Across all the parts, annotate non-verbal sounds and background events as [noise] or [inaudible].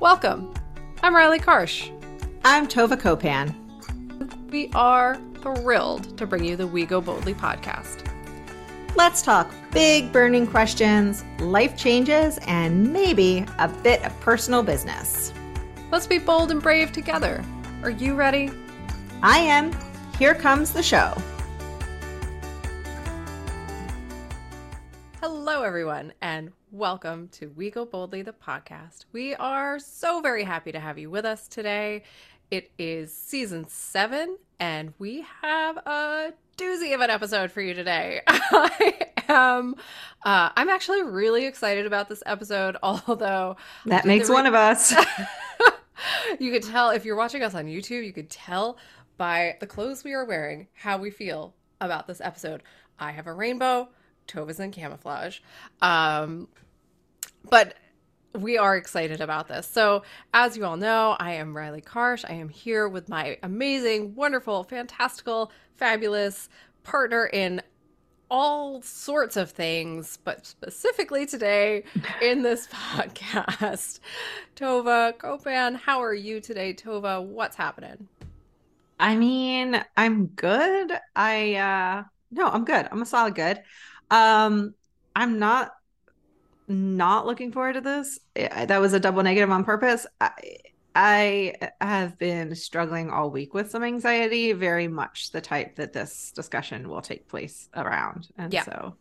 Welcome. I'm Riley Karsh. I'm Tova Kopan. We are thrilled to bring you the We Go Boldly podcast. Let's talk big burning questions, life changes, and maybe a bit of personal business. Let's be bold and brave together. Are you ready? I am. Here comes the show. Everyone, and welcome to We Go Boldly, the podcast. We are so very happy to have you with us today. It is season seven, and we have a doozy of an episode for you today. [laughs] I am, uh, I'm actually really excited about this episode, [laughs] although that makes re- one of us. [laughs] you could tell if you're watching us on YouTube, you could tell by the clothes we are wearing how we feel about this episode. I have a rainbow, Tova's in camouflage. Um, but we are excited about this. So, as you all know, I am Riley Karsh. I am here with my amazing, wonderful, fantastical, fabulous partner in all sorts of things, but specifically today in this [laughs] podcast. Tova Kopan, how are you today, Tova? What's happening? I mean, I'm good. I uh no, I'm good. I'm a solid good. Um I'm not not looking forward to this. That was a double negative on purpose. I, I have been struggling all week with some anxiety, very much the type that this discussion will take place around. And yeah. so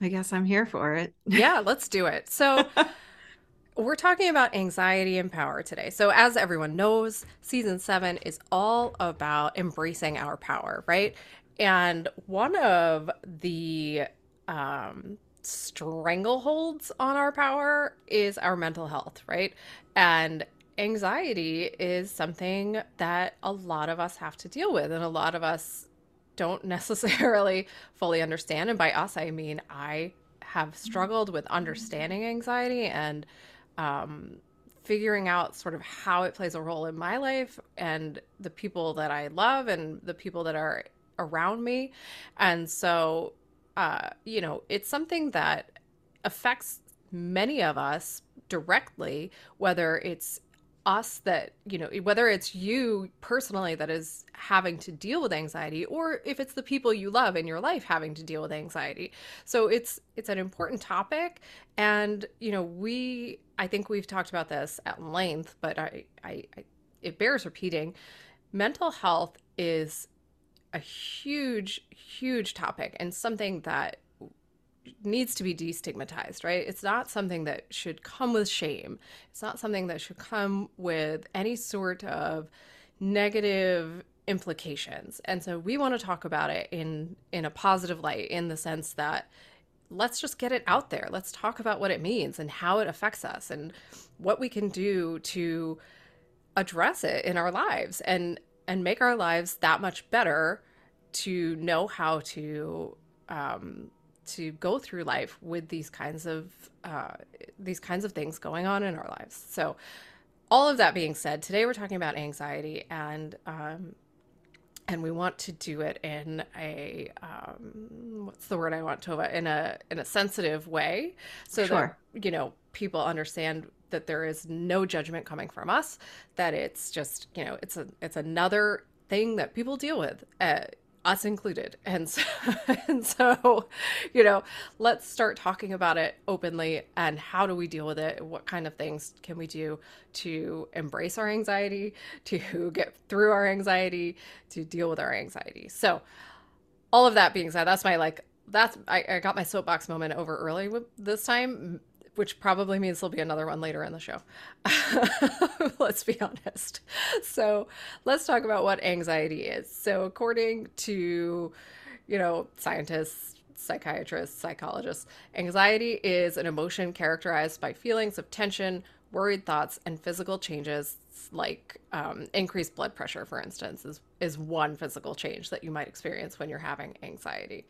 I guess I'm here for it. Yeah, let's do it. So [laughs] we're talking about anxiety and power today. So, as everyone knows, season seven is all about embracing our power, right? And one of the um, strangleholds on our power is our mental health, right? And anxiety is something that a lot of us have to deal with, and a lot of us don't [laughs] necessarily fully understand. And by us, I mean I have struggled with understanding anxiety and um, figuring out sort of how it plays a role in my life and the people that I love and the people that are around me. And so, uh, you know, it's something that affects many of us directly, whether it's us that you know whether it's you personally that is having to deal with anxiety or if it's the people you love in your life having to deal with anxiety. So it's it's an important topic. And you know we i think we've talked about this at length but i i, I it bears repeating. Mental health is a huge huge topic and something that needs to be destigmatized, right? It's not something that should come with shame. It's not something that should come with any sort of negative implications. And so we want to talk about it in in a positive light in the sense that let's just get it out there. Let's talk about what it means and how it affects us and what we can do to address it in our lives and and make our lives that much better to know how to um, to go through life with these kinds of uh, these kinds of things going on in our lives. So, all of that being said, today we're talking about anxiety, and um, and we want to do it in a um, what's the word I want Tova in a in a sensitive way, so sure. that you know people understand that there is no judgment coming from us, that it's just you know it's a it's another thing that people deal with. Uh, us included. And so, [laughs] and so, you know, let's start talking about it openly and how do we deal with it? What kind of things can we do to embrace our anxiety, to get through our anxiety, to deal with our anxiety? So, all of that being said, that's my like, that's, I, I got my soapbox moment over early with this time which probably means there'll be another one later in the show. [laughs] let's be honest. So, let's talk about what anxiety is. So, according to, you know, scientists, psychiatrists, psychologists, anxiety is an emotion characterized by feelings of tension, worried thoughts, and physical changes like um, increased blood pressure, for instance, is, is one physical change that you might experience when you're having anxiety.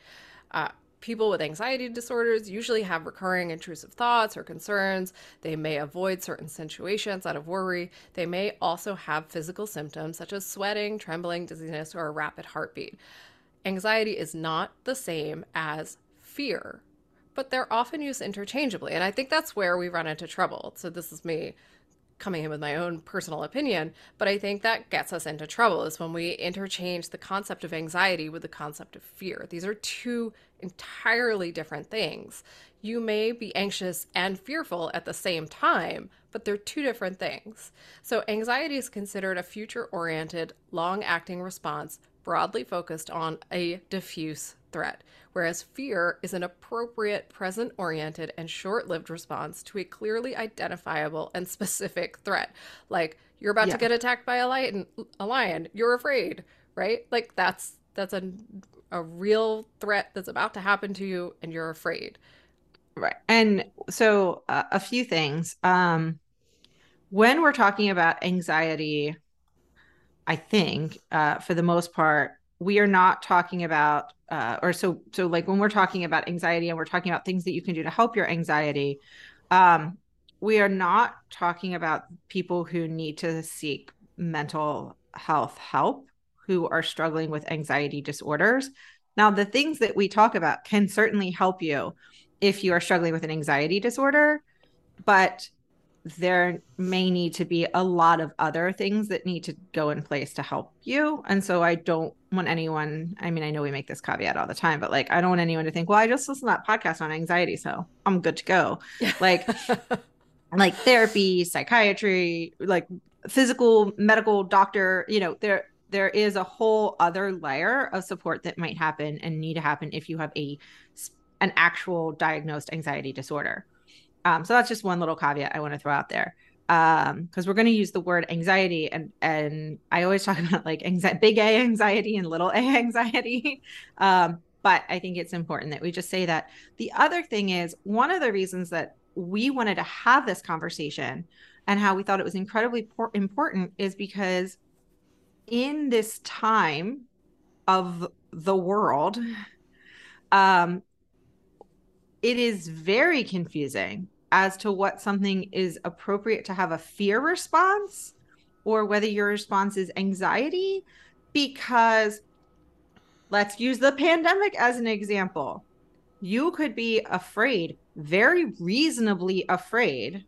Uh, People with anxiety disorders usually have recurring intrusive thoughts or concerns. They may avoid certain situations out of worry. They may also have physical symptoms such as sweating, trembling, dizziness, or a rapid heartbeat. Anxiety is not the same as fear, but they're often used interchangeably. And I think that's where we run into trouble. So, this is me coming in with my own personal opinion, but I think that gets us into trouble is when we interchange the concept of anxiety with the concept of fear. These are two entirely different things. You may be anxious and fearful at the same time, but they're two different things. So, anxiety is considered a future oriented, long acting response broadly focused on a diffuse threat, whereas fear is an appropriate, present oriented, and short lived response to a clearly identifiable and [laughs] specific threat. Like, you're about yeah. to get attacked by a lion, a lion, you're afraid, right? Like, that's that's a, a real threat that's about to happen to you, and you're afraid. Right. And so, uh, a few things. Um, when we're talking about anxiety, I think uh, for the most part, we are not talking about, uh, or so so like when we're talking about anxiety and we're talking about things that you can do to help your anxiety, um, we are not talking about people who need to seek mental health help who are struggling with anxiety disorders. Now, the things that we talk about can certainly help you if you are struggling with an anxiety disorder, but there may need to be a lot of other things that need to go in place to help you. And so I don't want anyone, I mean, I know we make this caveat all the time, but like, I don't want anyone to think, well, I just listened to that podcast on anxiety, so I'm good to go. [laughs] Like, like therapy, psychiatry, like physical, medical, doctor, you know, there, there is a whole other layer of support that might happen and need to happen if you have a an actual diagnosed anxiety disorder. Um, so that's just one little caveat I want to throw out there um because we're going to use the word anxiety and and i always talk [laughs] about like anxiety big a anxiety and little a [laughs] anxiety. Um but i think it's important that we just say that. The other thing is one of the reasons that we wanted to have this conversation and how we thought it was incredibly por- important is because in this time of the world um it is very confusing as to what something is appropriate to have a fear response or whether your response is anxiety because let's use the pandemic as an example you could be afraid very reasonably afraid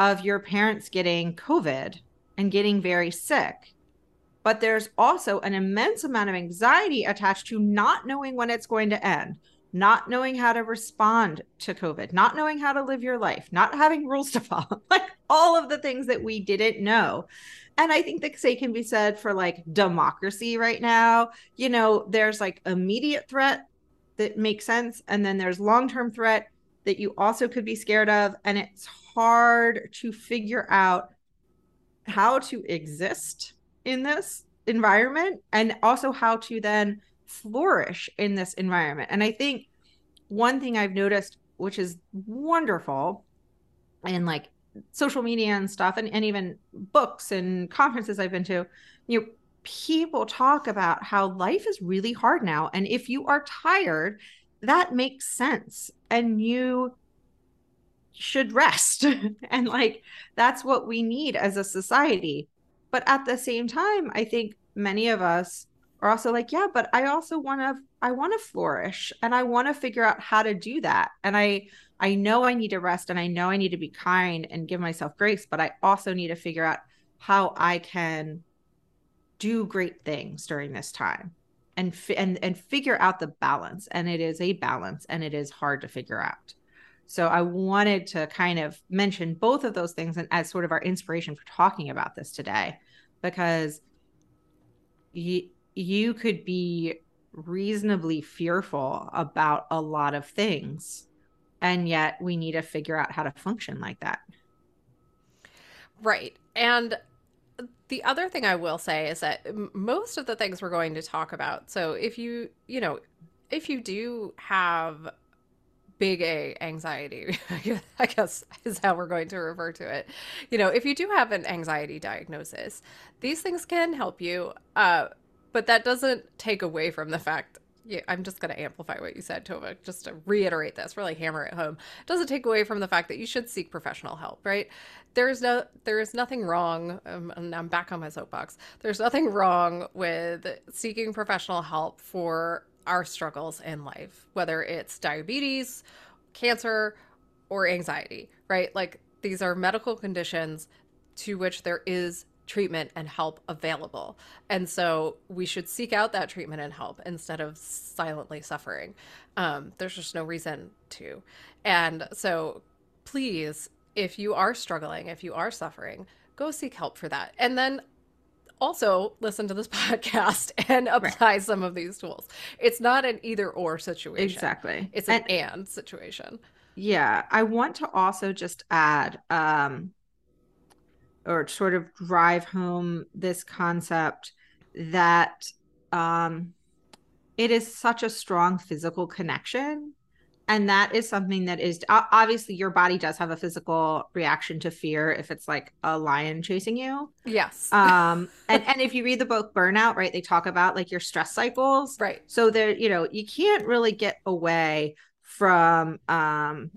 of your parents getting covid and getting very sick. But there's also an immense amount of anxiety attached to not knowing when it's going to end not knowing how to respond to COVID, not knowing how to live your life, not having rules to follow, [laughs] like all of the things that we didn't know. And I think the same can be said for like democracy right now. You know, there's like immediate threat that makes sense. And then there's long term threat that you also could be scared of. And it's hard to figure out how to exist in this environment and also how to then flourish in this environment. And I think one thing I've noticed, which is wonderful, and like social media and stuff, and, and even books and conferences I've been to, you know, people talk about how life is really hard now. And if you are tired, that makes sense. And you should rest. [laughs] and like that's what we need as a society. But at the same time, I think many of us are also like, yeah, but I also want to I want to flourish and I want to figure out how to do that. And I I know I need to rest and I know I need to be kind and give myself grace, but I also need to figure out how I can do great things during this time and and and figure out the balance and it is a balance and it is hard to figure out. So I wanted to kind of mention both of those things and as sort of our inspiration for talking about this today because you could be reasonably fearful about a lot of things and yet we need to figure out how to function like that right and the other thing i will say is that most of the things we're going to talk about so if you you know if you do have big A anxiety, [laughs] I guess is how we're going to refer to it. You know, if you do have an anxiety diagnosis, these things can help you. Uh, but that doesn't take away from the fact yeah, I'm just going to amplify what you said, Tova, just to reiterate this, really hammer it home. It doesn't take away from the fact that you should seek professional help, right? There's no, there is nothing wrong, um, and I'm back on my soapbox. There's nothing wrong with seeking professional help for our struggles in life, whether it's diabetes, cancer, or anxiety, right? Like these are medical conditions to which there is treatment and help available. And so we should seek out that treatment and help instead of silently suffering. Um, there's just no reason to. And so please, if you are struggling, if you are suffering, go seek help for that. And then also listen to this [laughs] podcast and apply right. some of these tools. It's not an either or situation. Exactly. It's an and, and situation. Yeah. I want to also just add um or sort of drive home this concept that um, it is such a strong physical connection. And that is something that is obviously your body does have a physical reaction to fear if it's like a lion chasing you. Yes. Um and and if you read the book burnout right they talk about like your stress cycles. Right. So there you know you can't really get away from um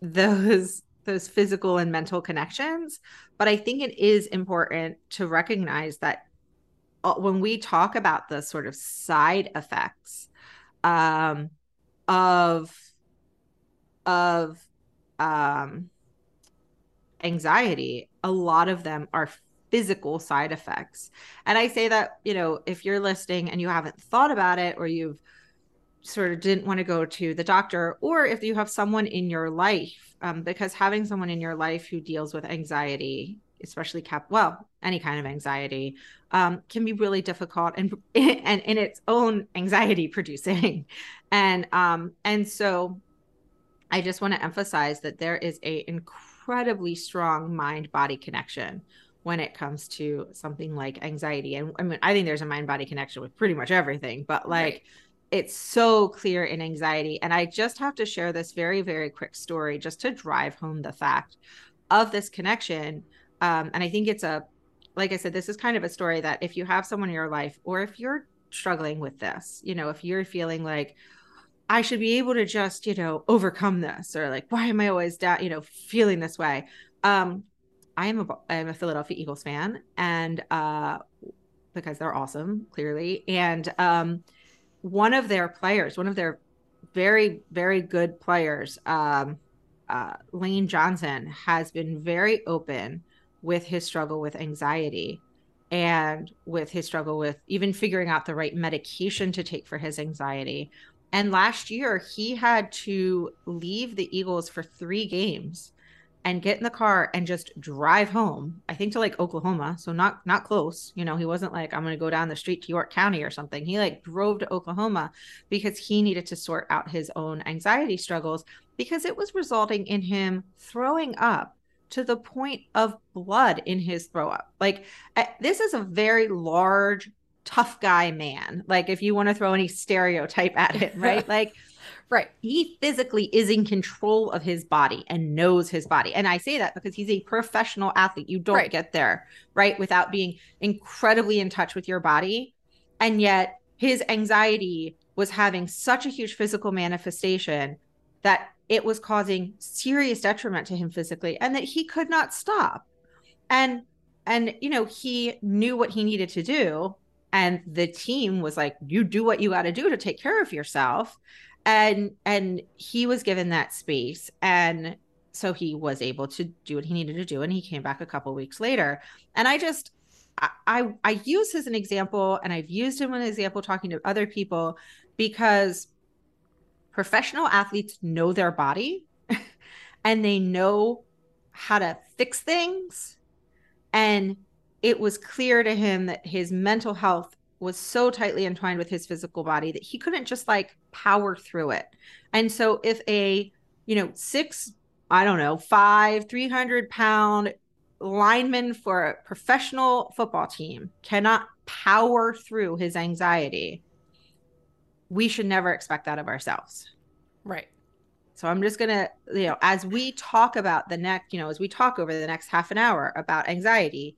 those those physical and mental connections but i think it is important to recognize that uh, when we talk about the sort of side effects um, of of um, anxiety a lot of them are physical side effects. And i say that you know if you're listening and you haven't thought about it or you've sort of didn't want to go to the doctor, or if you have someone in your life, um, because having someone in your life who deals with anxiety, especially cap, well, any kind of anxiety, um, can be really difficult and [laughs] and in its own anxiety producing, [laughs] and um, and so, I just want to emphasize that there is a incredibly strong mind body connection when it comes to something like anxiety. And i mean i think there's a mind body connection with pretty much everything but like right it's so clear in anxiety. And I just have to share this very, very quick story just to drive home the fact of this connection. Um, and I think it's a, like I said, this is kind of a story that if you have someone in your life, or if you're struggling with this, you know, if you're feeling like, I should be able to just, you know, overcome this, or like, why am I always down, you know, feeling this way? Um, I am a I'm a Philadelphia Eagles fan, and uh, because they're awesome, clearly, and um, one of their players, one of their very, very good players, um, uh, Lane Johnson, has been very open with his struggle with anxiety and with his struggle with even figuring out the right medication to take for his anxiety. And last year, he had to leave the Eagles for three games and get in the car and just drive home i think to like oklahoma. So not not close you know he wasn't like i'm going to go down the street to york county or something. He like drove to oklahoma because he needed to sort out his own anxiety struggles because it was resulting in him throwing up to the point of blood in his throw up. Like this is a very large tough guy man. Like if you want to throw any stereotype at it [laughs] right? Like Right. He physically is in control of his body and knows his body. And I say that because he's a professional athlete. You don't right. get there, right, without being incredibly in touch with your body. And yet his anxiety was having such a huge physical manifestation that it was causing serious detriment to him physically and that he could not stop. And and you know, he knew what he needed to do and the team was like you do what you got to do to take care of yourself and and he was given that space and so he was able to do what he needed to do and he came back a couple weeks later. And i just I, I use as an example and i've used him as an example talking to other people because professional athletes know their body [laughs] and they know how to fix things. And it was clear to him that his mental health was so tightly entwined with his physical body that he couldn't just like power through it. And so if a, you know, six, I don't know, five, 300 pound lineman for a professional football team cannot power through his anxiety, we should never expect that of ourselves. Right. So I'm just going to, you know, as we talk about the next, you know, as we talk over the next half an hour about anxiety,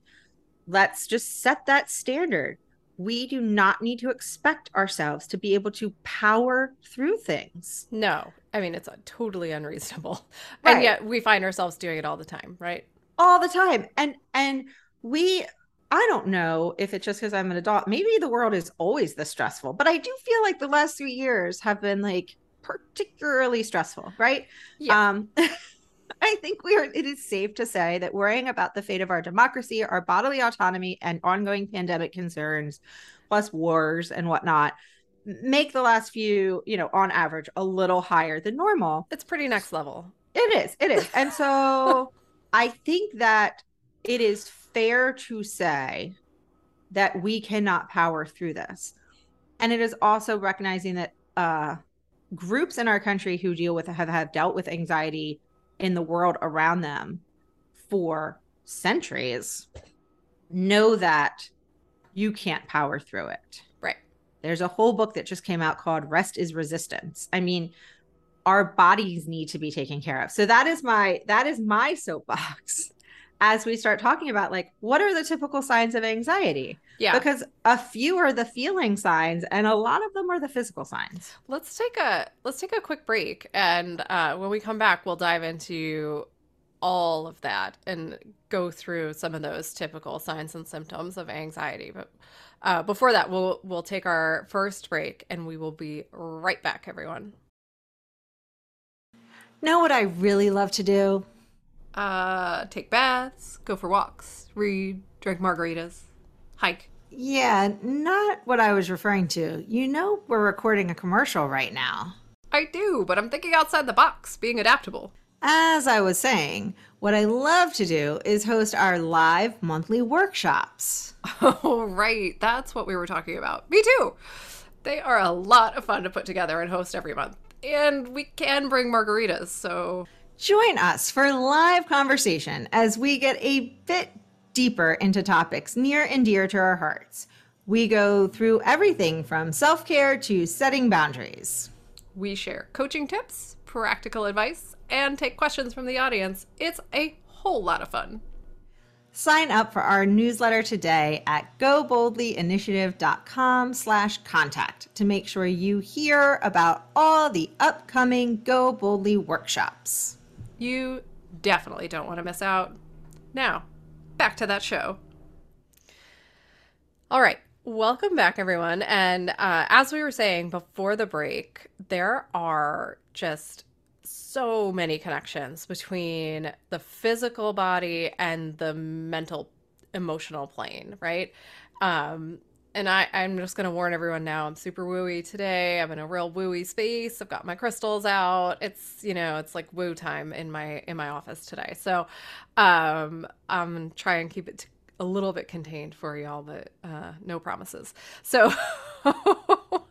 let's just set that standard we do not need to expect ourselves to be able to power through things. No, I mean, it's totally unreasonable. Right. And yet we find ourselves doing it all the time, right? All the time. And, and we, I don't know if it's just because I'm an adult. Maybe the world is always this stressful, but I do feel like the last three years have been like particularly stressful, right? Yeah. Um, [laughs] I think we are. It is safe to say that worrying about the fate of our democracy, our bodily autonomy, and ongoing pandemic concerns, plus wars and whatnot, make the last few, you know, on average, a little higher than normal. It's pretty next level. It is. It is. And so [laughs] I think that it is fair to say that we cannot power through this. And it is also recognizing that uh, groups in our country who deal with have, have dealt with anxiety in the world around them for centuries know that you can't power through it. Right. There's a whole book that just came out called Rest is Resistance. I mean, our bodies need to be taken care of. So that is my that is my soapbox [laughs] as we start talking about like what are the typical signs of anxiety yeah. Because a few are the feeling signs and a lot of them are the physical signs. Let's take a let's take a quick break and uh, when we come back we'll dive into all of that and go through some of those typical signs and symptoms of anxiety. But uh, before that we'll we'll take our first break and we will be right back everyone. Know what i really love to do? Uh, take baths, go for walks, read, drink margaritas, hike. Yeah, not what I was referring to. You know, we're recording a commercial right now. I do, but I'm thinking outside the box, being adaptable. As I was saying, what I love to do is host our live monthly workshops. [laughs] Oh, right. That's what we were talking about. Me too. They are a lot of fun to put together and host every month. And we can bring margaritas, so Join us for live conversation as we get a bit deeper into topics near and dear to our hearts. We go through everything from self care to setting boundaries. We share coaching tips, practical advice, and take questions from the audience. It's a whole lot of fun. Sign up for our newsletter today at goboldlyinitiative.com slash contact to make sure you hear about all the upcoming Go Boldly workshops. You definitely don't want to miss out. Now, back to that show. All right. Welcome back, everyone. And uh, as we were saying before the break, there are just so many connections between the physical body and the mental, emotional plane, right? Um, and I, I'm just gonna warn everyone now. I'm super wooey today. I'm in a real wooey space. I've got my crystals out. It's you know, it's like woo time in my in my office today. So, um, I'm gonna try and keep it t- a little bit contained for y'all, but uh, no promises. So. [laughs]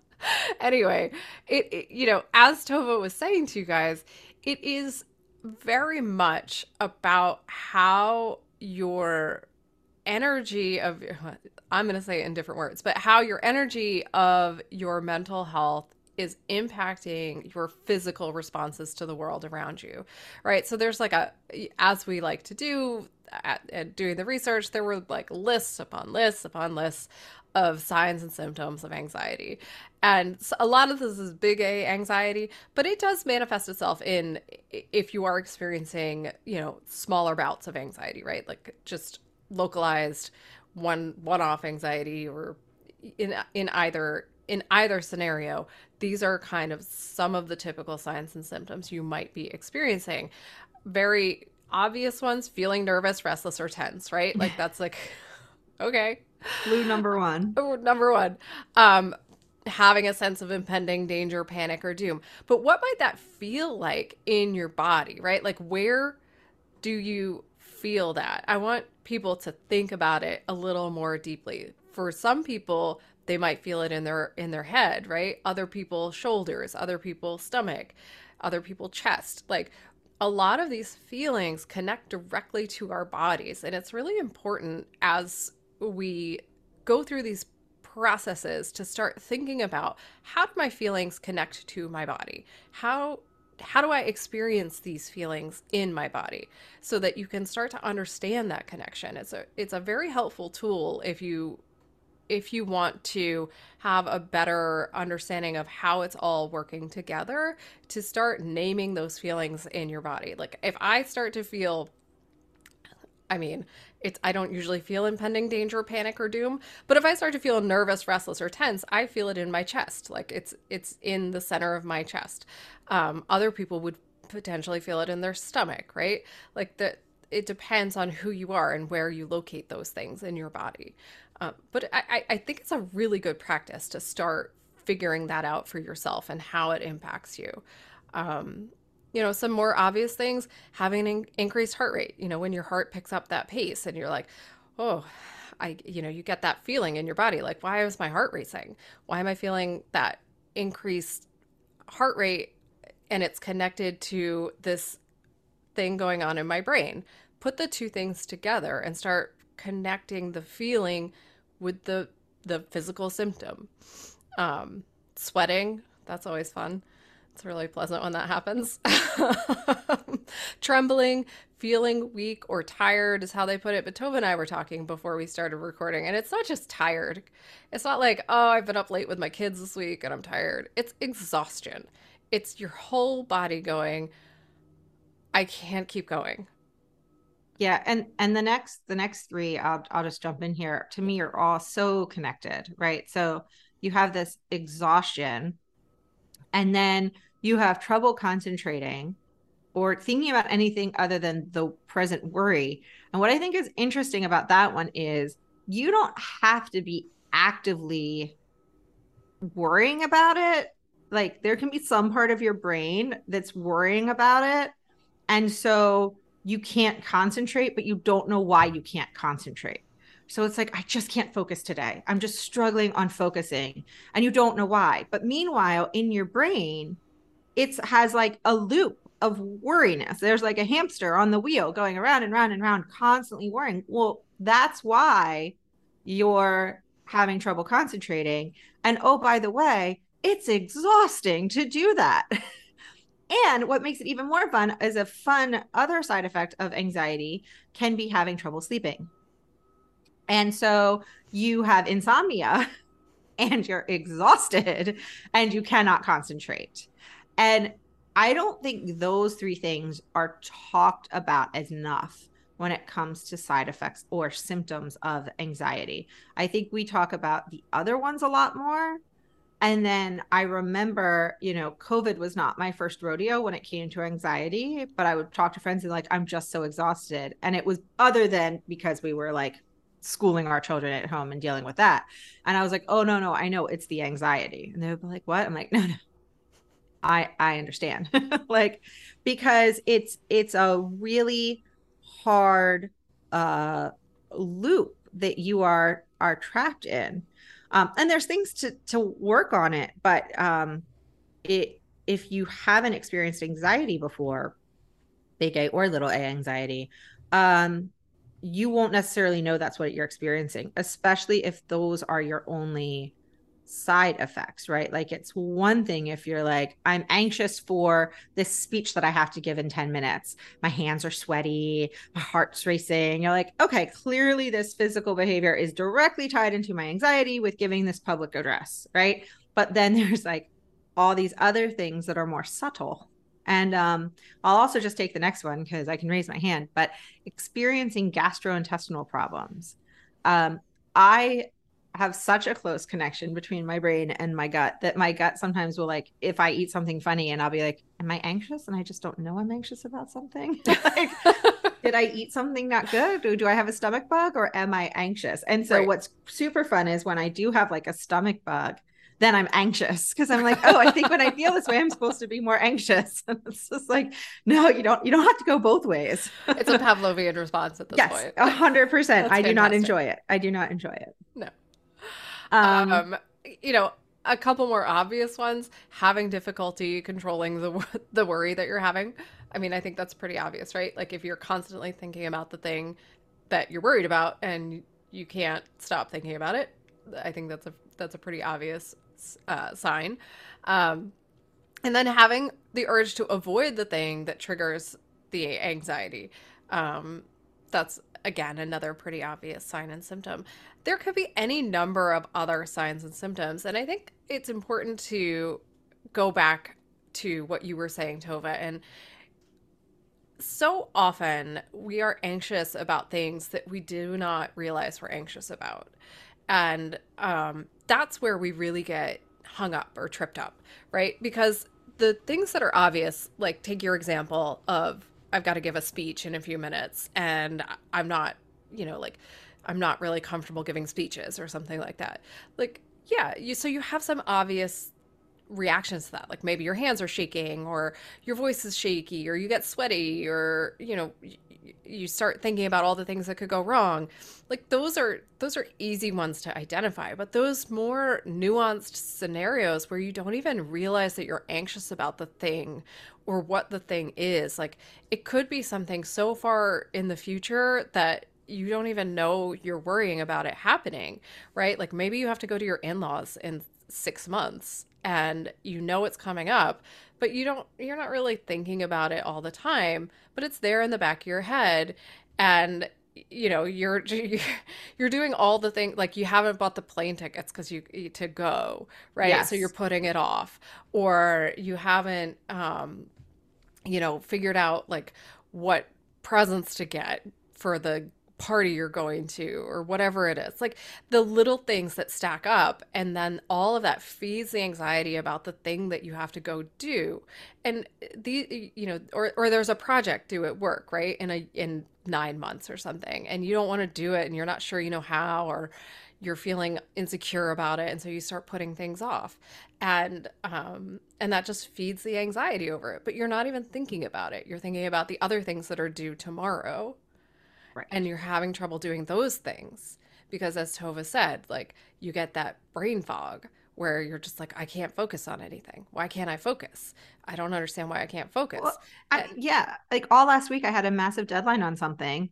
anyway, it, it you know, as Tova was saying to you guys, it is very much about how your energy of I'm going to say it in different words, but how your energy of your mental health is impacting your physical responses to the world around you. Right? So there's like a as we like to do at, at doing the research, there were like lists upon lists upon lists of signs and symptoms of anxiety. And a lot of this is big A anxiety, but it does manifest itself in if you are experiencing, you know, smaller bouts of anxiety, right? Like just localized one one-off anxiety or in in either in either scenario these are kind of some of the typical signs and symptoms you might be experiencing. Very obvious ones feeling nervous restless or tense right? Like that's like [laughs] okay. Clue number one. Number one. Um having a sense of impending danger panic or doom. But what might that feel like in your body right? Like where do you feel that? I want people to think about it a little more deeply. For some people, they might feel it in their in their head, right? Other people shoulders, other people stomach, other people chest. Like a lot of these feelings connect directly to our bodies and it's really important as we go through these processes to start thinking about how do my feelings connect to my body? How how do I experience these feelings in my body so that you can start to understand that connection. It's a it's a very helpful tool if you if you want to have a better understanding of how it's all working together to start naming those feelings in your body. Like if I start to feel I mean, it's I don't usually feel impending danger, panic, or doom. But if I start to feel nervous, restless, or tense, I feel it in my chest. Like it's it's in the center of my chest. Um, other people would potentially feel it in their stomach, right? Like that it depends on who you are and where you locate those things in your body. Um, but I, I think it's a really good practice to start figuring that out for yourself and how it impacts you. Um, you know, some more obvious things having an increased heart rate, you know, when your heart picks up that pace and you're like, oh, I, you know, you get that feeling in your body like, why is my heart racing? Why am I feeling that increased heart rate? And it's connected to this thing going on in my brain. Put the two things together and start connecting the feeling with the the physical symptom. Um, sweating, that's always fun. It's really pleasant when that happens. [laughs] Trembling, feeling weak or tired is how they put it. But Tova and I were talking before we started recording, and it's not just tired. It's not like, oh, I've been up late with my kids this week and I'm tired. It's exhaustion. It's your whole body going, I can't keep going. Yeah, and and the next the next three, I'll I'll just jump in here. To me, are all so connected, right? So you have this exhaustion, and then you have trouble concentrating or thinking about anything other than the present worry. And what I think is interesting about that one is you don't have to be actively worrying about it. Like there can be some part of your brain that's worrying about it. And so you can't concentrate, but you don't know why you can't concentrate. So it's like, I just can't focus today. I'm just struggling on focusing. And you don't know why. But meanwhile, in your brain, it has like a loop of worriness. There's like a hamster on the wheel going around and round and round, constantly worrying. Well, that's why you're having trouble concentrating. And oh, by the way, it's exhausting to do that. [laughs] And what makes it even more fun is a fun other side effect of anxiety can be having trouble sleeping. And so you have insomnia [laughs] and you're exhausted and you cannot concentrate. And I don't think those three things are talked about enough when it comes to side effects or symptoms of anxiety. I think we talk about the other ones a lot more, and then I remember, you know, COVID was not my first rodeo when it came to anxiety, but I would talk to friends and like, I'm just so exhausted. And it was other than because we were like schooling our children at home and dealing with that. And I was like, oh, no, no, I know it's the anxiety. And they would be like, what? I'm like, [laughs] no, no. I I understand. [laughs] like because it's it's a really hard uh loop that you are are trapped in um, and there's things to to work on it but um, it if you haven't experienced anxiety before big a or little a anxiety um, you won't necessarily know that's what you're experiencing especially if those are your only side effects, right? Like it's one thing if you're like, I'm anxious for this speech that I have to give in 10 minutes. My hands are sweaty, my heart's racing. You're like, okay, clearly this physical behavior is directly tied into my anxiety with giving this public address, right? But then [laughs] there's like all these other things that are more subtle. And um, I'll also just take the next one because I can raise my hand, but experiencing gastrointestinal problems. Um, I have such a close connection between my brain and my gut that my gut sometimes will like if I eat something funny and I'll be like, Am I anxious? And I just don't know I'm anxious about something. [laughs] like, [laughs] did I eat something not good? Or do I have a stomach bug or am I anxious? And so right. what's super fun is when I do have like a stomach bug, then I'm anxious because I'm like, oh, I think when I feel this way, I'm supposed to be more anxious. [laughs] And it's just like, no, you don't. You don't have to go both ways. it's a [laughs] Pavlovian response at this yes, point. a hundred percent. I do not enjoy it. I do not enjoy it. No. Um, um, you know, a couple more obvious ones having difficulty controlling the [laughs] the worry that you're having i mean i think that's pretty obvious right like if you're constantly thinking about the thing that you're worried about and you can't stop thinking about it i think that's a that's a pretty obvious uh, sign um, and then having the urge to avoid the thing that triggers the anxiety um, that's again another pretty obvious sign and symptom there could be any number of other signs and symptoms. And I think it's important to go back to what you were saying, Tova. And so often we are anxious about things that we do not realize we're anxious about. And um, that's where we really get hung up or tripped up, right? Because the things that are obvious, like take your example of I've got to give a speech in a few minutes and I'm not, you know, like I'm not really comfortable giving speeches or something like that. Like, yeah, you so you have some obvious reactions to that. Like maybe your hands are shaking or your voice is shaky or you get sweaty or, you know, you start thinking about all the things that could go wrong like those are those are easy ones to identify but those more nuanced scenarios where you don't even realize that you're anxious about the thing or what the thing is like it could be something so far in the future that you don't even know you're worrying about it happening right? Like maybe you have to go to your in-laws in 6 months and you know it's coming up but you don't you're not really thinking about it all the time but it's there in the back of your head. And you know you're [laughs] you're doing all the things like you haven't bought the plane tickets because you to go right? Yes. so you're putting it off. Or you haven't um you know figured out like what presents to get for the party you're going to or whatever it is. Like the little things that stack up and then all of that feeds the anxiety about the thing that you have to go do. And the you know or or there's a project due at work right in a in 9 months or something and you don't want to do it and you're not sure you know how or you're feeling insecure about it and so you start putting things off. And um and that just feeds the anxiety over it. But you're not even thinking about it. You're thinking about the other things that are due tomorrow Right. And you're having trouble doing those things because, as Tova said, like you get that brain fog where you're just like, I can't focus on anything. Why can't I focus? I don't understand why I can't focus. Well, I, yeah. Like all last week, I had a massive deadline on something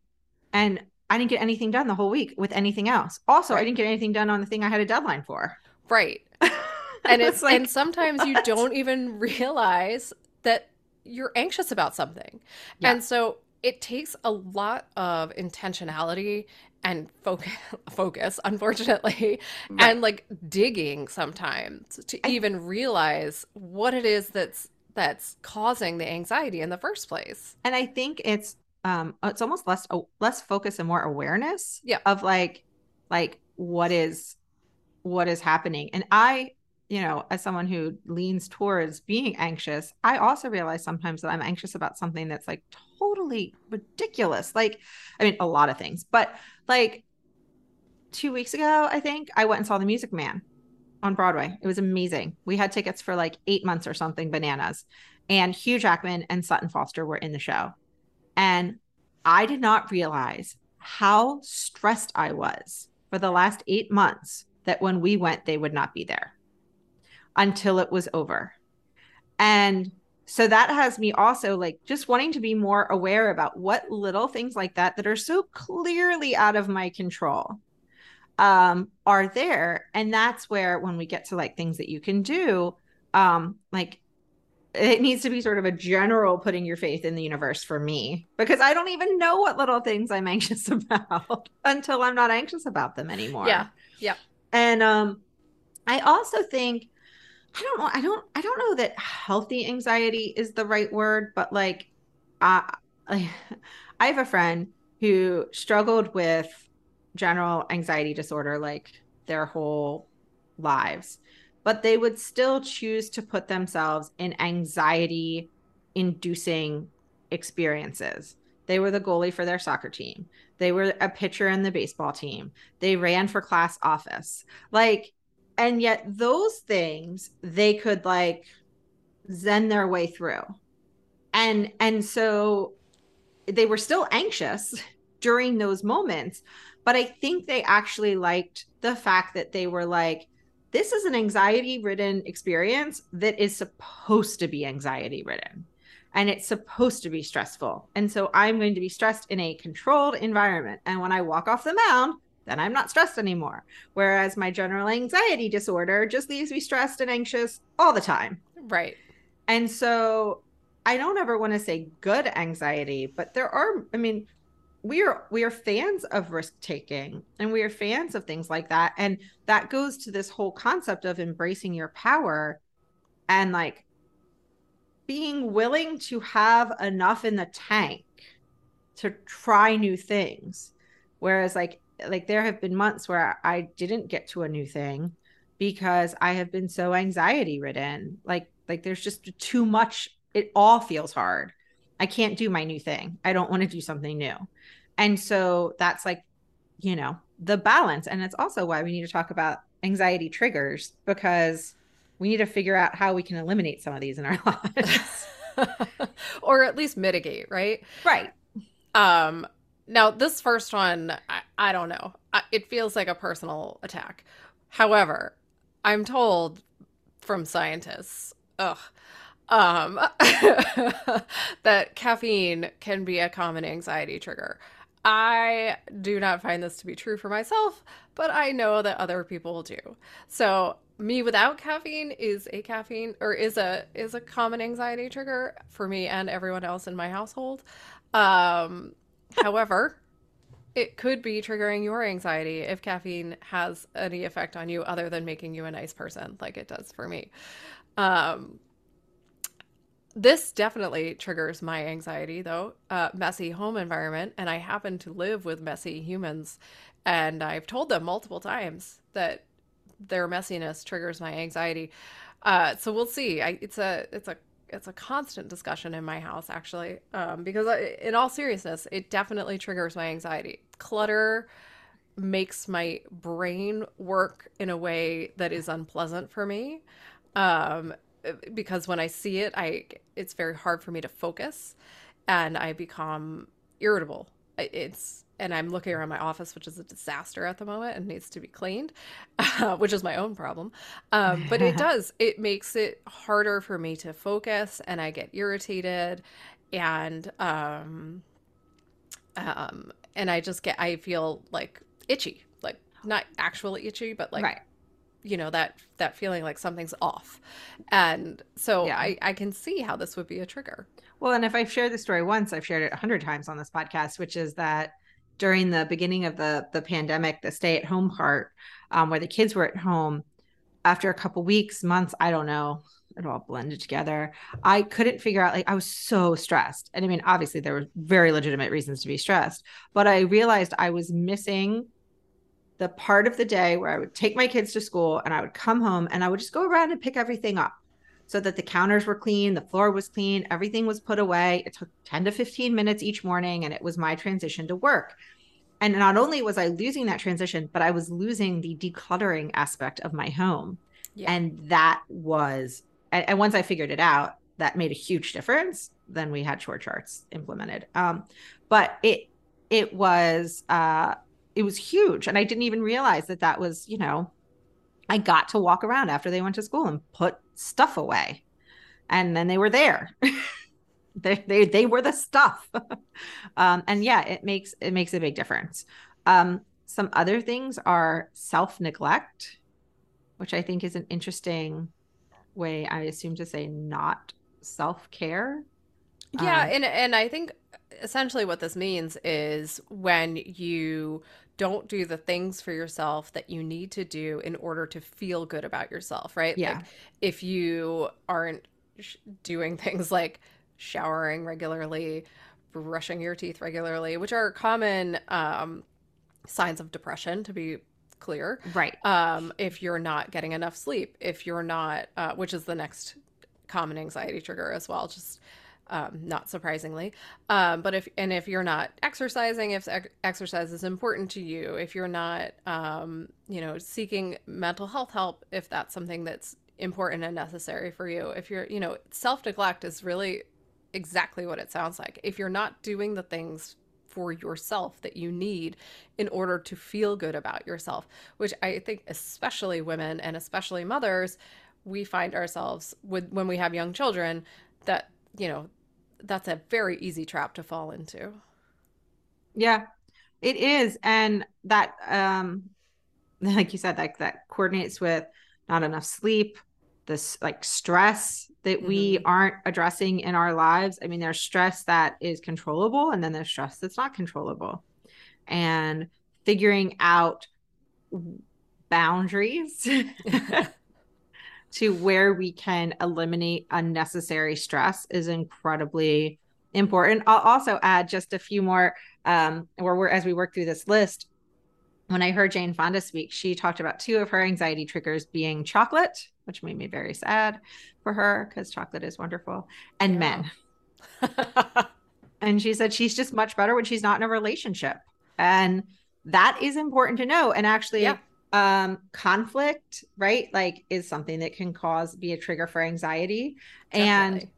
and I didn't get anything done the whole week with anything else. Also, right. I didn't get anything done on the thing I had a deadline for. Right. [laughs] and it's like, and sometimes what? you don't even realize that you're anxious about something. Yeah. And so it takes a lot of intentionality and focus [laughs] focus unfortunately right. and like digging sometimes to I, even realize what it is that's that's causing the anxiety in the first place and i think it's um it's almost less less focus and more awareness yeah. of like like what is what is happening and i you know, as someone who leans towards being anxious, I also realize sometimes that I'm anxious about something that's like totally ridiculous. Like, I mean, a lot of things, but like two weeks ago, I think I went and saw The Music Man on Broadway. It was amazing. We had tickets for like eight months or something, bananas. And Hugh Jackman and Sutton Foster were in the show. And I did not realize how stressed I was for the last eight months that when we went, they would not be there until it was over. And so that has me also like just wanting to be more aware about what little things like that that are so clearly out of my control um are there and that's where when we get to like things that you can do um like it needs to be sort of a general putting your faith in the universe for me because I don't even know what little things I'm [laughs] anxious about until I'm not anxious about them anymore. Yeah. Yeah. And um I also think I don't know. I don't. I don't know that healthy anxiety is the right word, but like, I, I, [laughs] I have a friend who struggled with general anxiety disorder like their whole lives, but they would still choose to put themselves in anxiety inducing experiences. They were the goalie for their soccer team. They were a pitcher in the baseball team. They ran for class office. Like and yet those things they could like zen their way through. And and so they were still anxious [laughs] during those moments but i think they actually liked the fact that they were like this is an anxiety ridden experience that is supposed to be anxiety ridden and it's supposed to be stressful. And so i'm going to be stressed in a controlled environment. And when i walk off the mound then I'm not stressed anymore. Whereas my general anxiety disorder just leaves me stressed and anxious all the time. Right. And so I don't ever want to say good anxiety, but there are, I mean, we are we are fans of risk taking and we are fans of things like that and that goes to this whole concept of embracing your power and like being willing to have enough in the tank to try new things whereas like like there have been months where I didn't get to a new thing because I have been so anxiety ridden. Like Like there's just too much. It all feels hard. I can't do my new thing. I don't want to do something new. And so that's like, you know, the balance. And it's also why we need to talk about anxiety triggers because we need to figure out how we can eliminate some of these in our [laughs] lives. or at least mitigate, right? Right. Um now this first one I, I don't know. It feels like a personal attack. However, I'm told from scientists, ugh, um, [laughs] that caffeine can be a common anxiety trigger. I do not find this to be true for myself, but I know that other people do. So me without caffeine is a caffeine or is a is a common anxiety trigger for me and everyone else in my household. Um, however, it could be triggering your anxiety if caffeine has any effect on you other than making you a nice person like it does for me. Um, this definitely triggers my anxiety though. Uh, messy home environment and i happen to live with messy humans and i've told them multiple times that their messiness triggers my anxiety. Uh, so we'll see. I, it's a it's a it's a constant discussion in my house actually um, because I, in all seriousness it definitely triggers my anxiety clutter makes my brain work in a way that is unpleasant for me um, because when I see it, I it's very hard for me to focus, and I become irritable. It's and I'm looking around my office, which is a disaster at the moment and needs to be cleaned, uh, which is my own problem. Um, but it [laughs] does. It makes it harder for me to focus, and I get irritated, and um, um, and I just get I feel like itchy, like not actually itchy, but like right you know that that feeling like something's off and so yeah. I, I can see how this would be a trigger well and if i've shared the story once i've shared it a hundred times on this podcast which is that during the beginning of the the pandemic the stay at home part um, where the kids were at home after a couple weeks months i don't know it all blended together. I couldn't figure out like i was so stressed. And i mean obviously there were very legitimate reasons to be stressed but i realized i was missing the part of the day where I would take my kids to school and I would come home and I would just go around and pick everything up so that the counters were clean, the floor was clean, everything was put away. It took 10 to 15 minutes each morning and it was my transition to work. And not only was I losing that transition, but I was losing the decluttering aspect of my home. Yeah. And that was, and, and once I figured it out, that made a huge difference. Then we had chore charts implemented. Um, but it, it was, uh, it was huge and i didn't even realize that that was you know i got to walk around after they went to school and put stuff away. And then they were there. [laughs] They, they they were the stuff. [laughs] Um, and yeah it makes it makes a big difference. Um, some other things are self neglect which i think is an interesting way i assume to say not self care yeah um, and and i think essentially what this means is when you don't do the things for yourself that you need to do in order to feel good about yourself, right? Yeah. Like if you aren't sh- doing [laughs] things like showering regularly, brushing your teeth regularly, which are common um, signs of depression, to be clear. Right. Um, if you're not getting enough sleep, if you're not, uh, which is the next common anxiety trigger as well, just um, not surprisingly. Um, but if and if you're not exercising, if ex- exercise is important to you, if you're not, um, you know, seeking mental health help, if that's something that's important and necessary for you, if you're, you know, self neglect is really exactly what it sounds like. If you're not doing the things for yourself that you need in order to feel good about yourself, which I think especially women and especially mothers, we find ourselves with when we have young children that you know that's a very easy trap to fall into. Yeah, it is. And that, um, [laughs] like you said, like that coordinates with not enough sleep, this like stress that mm-hmm. we aren't addressing in our lives. I mean, there's stress that is controllable, and then there's stress that's not controllable. And figuring out boundaries [laughs] [laughs] to where we can eliminate unnecessary stress is incredibly important. I'll also add just a few more um, where we're as we work through this list. When I heard Jane Fonda speak, she talked about two of her anxiety triggers being chocolate which made me very sad for her because chocolate is wonderful, and yeah. men. [laughs] and she said she's just much better when she's not in a relationship. And that is important to know. And actually, yeah. Um, conflict, right? Like, is something that can cause be a trigger for anxiety. Definitely. And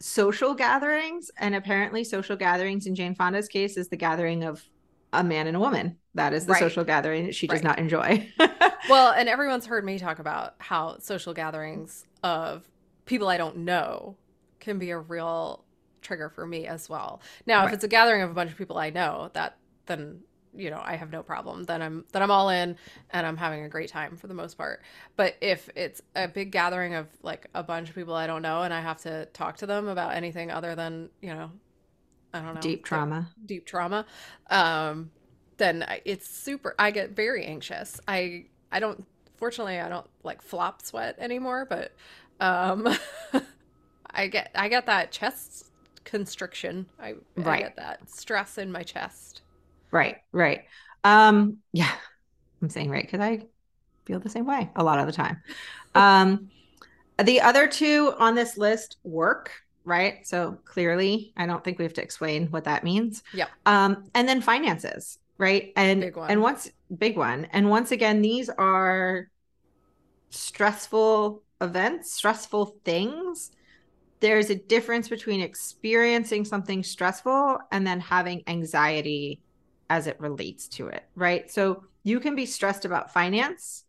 social gatherings, and apparently, social gatherings in Jane Fonda's case is the gathering of a man and a woman. That is the right. social gathering that she does not enjoy. [laughs] well, and everyone's heard me talk about how social gatherings of people I don't know can be a real trigger for me as well. Now, right. if it's a gathering of a bunch of people I know, that then you know I have no problem. Then I'm then I'm all in and I'm having a great time for the most part. But if it's a big gathering of like a bunch of people I don't know and I have to talk to them about anything other than you know I don't know deep trauma, deep trauma, um, then it's super. I get very anxious. I I don't. Fortunately, I don't like flop sweat anymore, but um, [laughs] I get I get that chest constriction. I, right. I get that stress in my chest. Right, right. Um, yeah, I'm saying right because I feel the same way a lot of the time. Um, the other two on this list work, right? So clearly, I don't think we have to explain what that means. Yeah. Um, and then finances, right? And and once big one, and once again, these are stressful events, stressful things there's a difference between experiencing something stressful and then having anxiety as it relates to it, right? So you can be stressed about finance,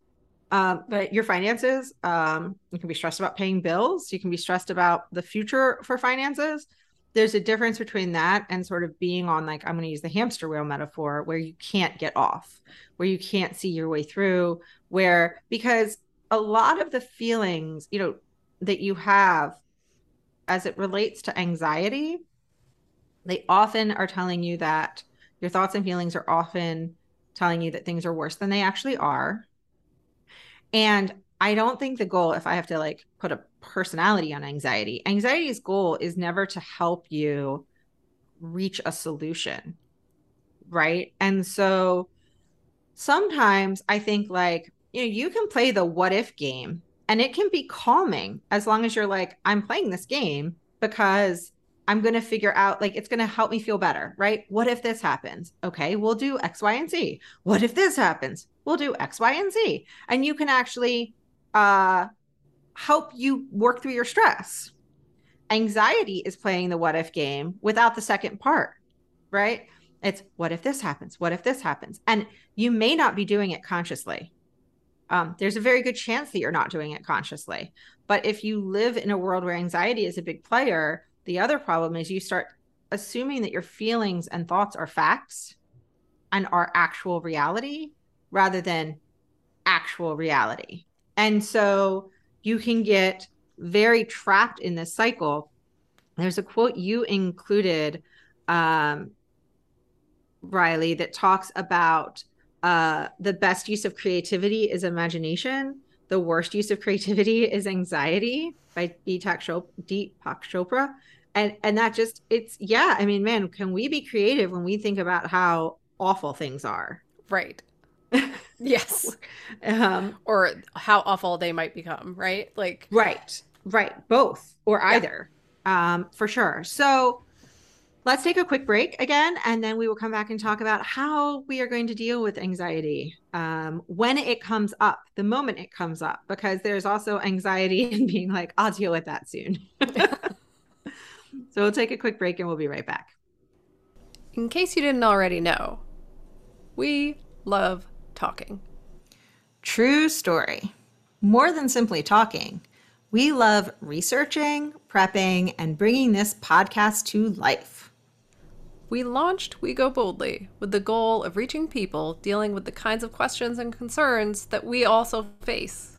um, but your finances, um, you can be stressed about paying bills, you can be stressed about the future for finances. There's a difference between that and sort of being on, like, I'm going to use the hamster wheel metaphor, where you can't get off, where you can't see your way through, where because a lot of the feelings, you know, that you have as it relates to anxiety, they often are telling you that your thoughts and feelings are often telling you that things are worse than they actually are. And I don't think the goal, if I have to like put a personality on anxiety, anxiety's goal is never to help you reach a solution. Right. And so sometimes I think like, you know, you can play the what if game and it can be calming as long as you're like, I'm playing this game because I'm going to figure out, like, it's going to help me feel better, right? What if this happens? Okay, we'll do X, Y, and Z. What if this happens? We'll do X, Y, and Z. And you can actually uh, help you work through your stress. Anxiety is playing the what if game without the second part, right? It's what if this happens? What if this happens? And you may not be doing it consciously um, there's a very good chance that you're not doing it consciously. But if you live in a world where anxiety is a big player, the other problem is you start assuming that your feelings and thoughts are facts and are actual reality rather than actual reality. And so you can get very trapped in this cycle. There's a quote you included, um, Riley, that talks about uh, the best use of creativity is imagination. The worst use of creativity [laughs] is anxiety by Deepak Chopra, And and that just it's yeah, I mean, man, can we be creative when we think about how awful things are? Right. [laughs] yes. Um or how awful they might become, right? Like Right. Right. Both or either. Yeah. Um for sure. So Let's take a quick break again, and then we will come back and talk about how we are going to deal with anxiety um, when it comes up, the moment it comes up, because there's also anxiety [laughs] in being like, I'll deal with that soon. [laughs] so we'll take a quick break and we'll be right back. In case you didn't already know, we love talking. True story. More than simply talking, we love researching, prepping, and bringing this podcast to life we launched We Go Boldly with the goal of reaching people dealing with the kinds of questions and concerns that we also face.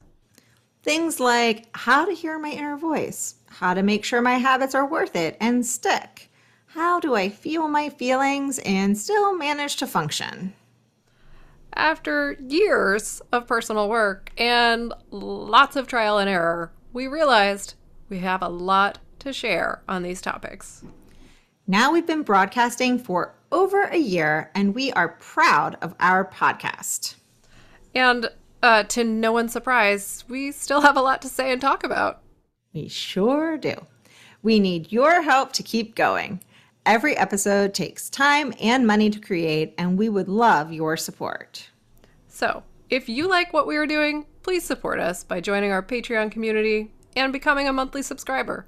Things like how to hear my inner voice, how to make sure my habits are worth it and stick, how do I feel my feelings and still manage to function. After years of personal work and lots of trial and error, we realized we have a lot to share on these topics. Now we've been broadcasting for over a year and we are proud of our podcast. And uh, to no one's surprise, we still have a lot to say and talk about. We sure do. We need your help to keep going. Every episode takes time and money to create, and we would love your support. So, if you like what we are doing, please support us by joining our Patreon community and becoming a monthly subscriber.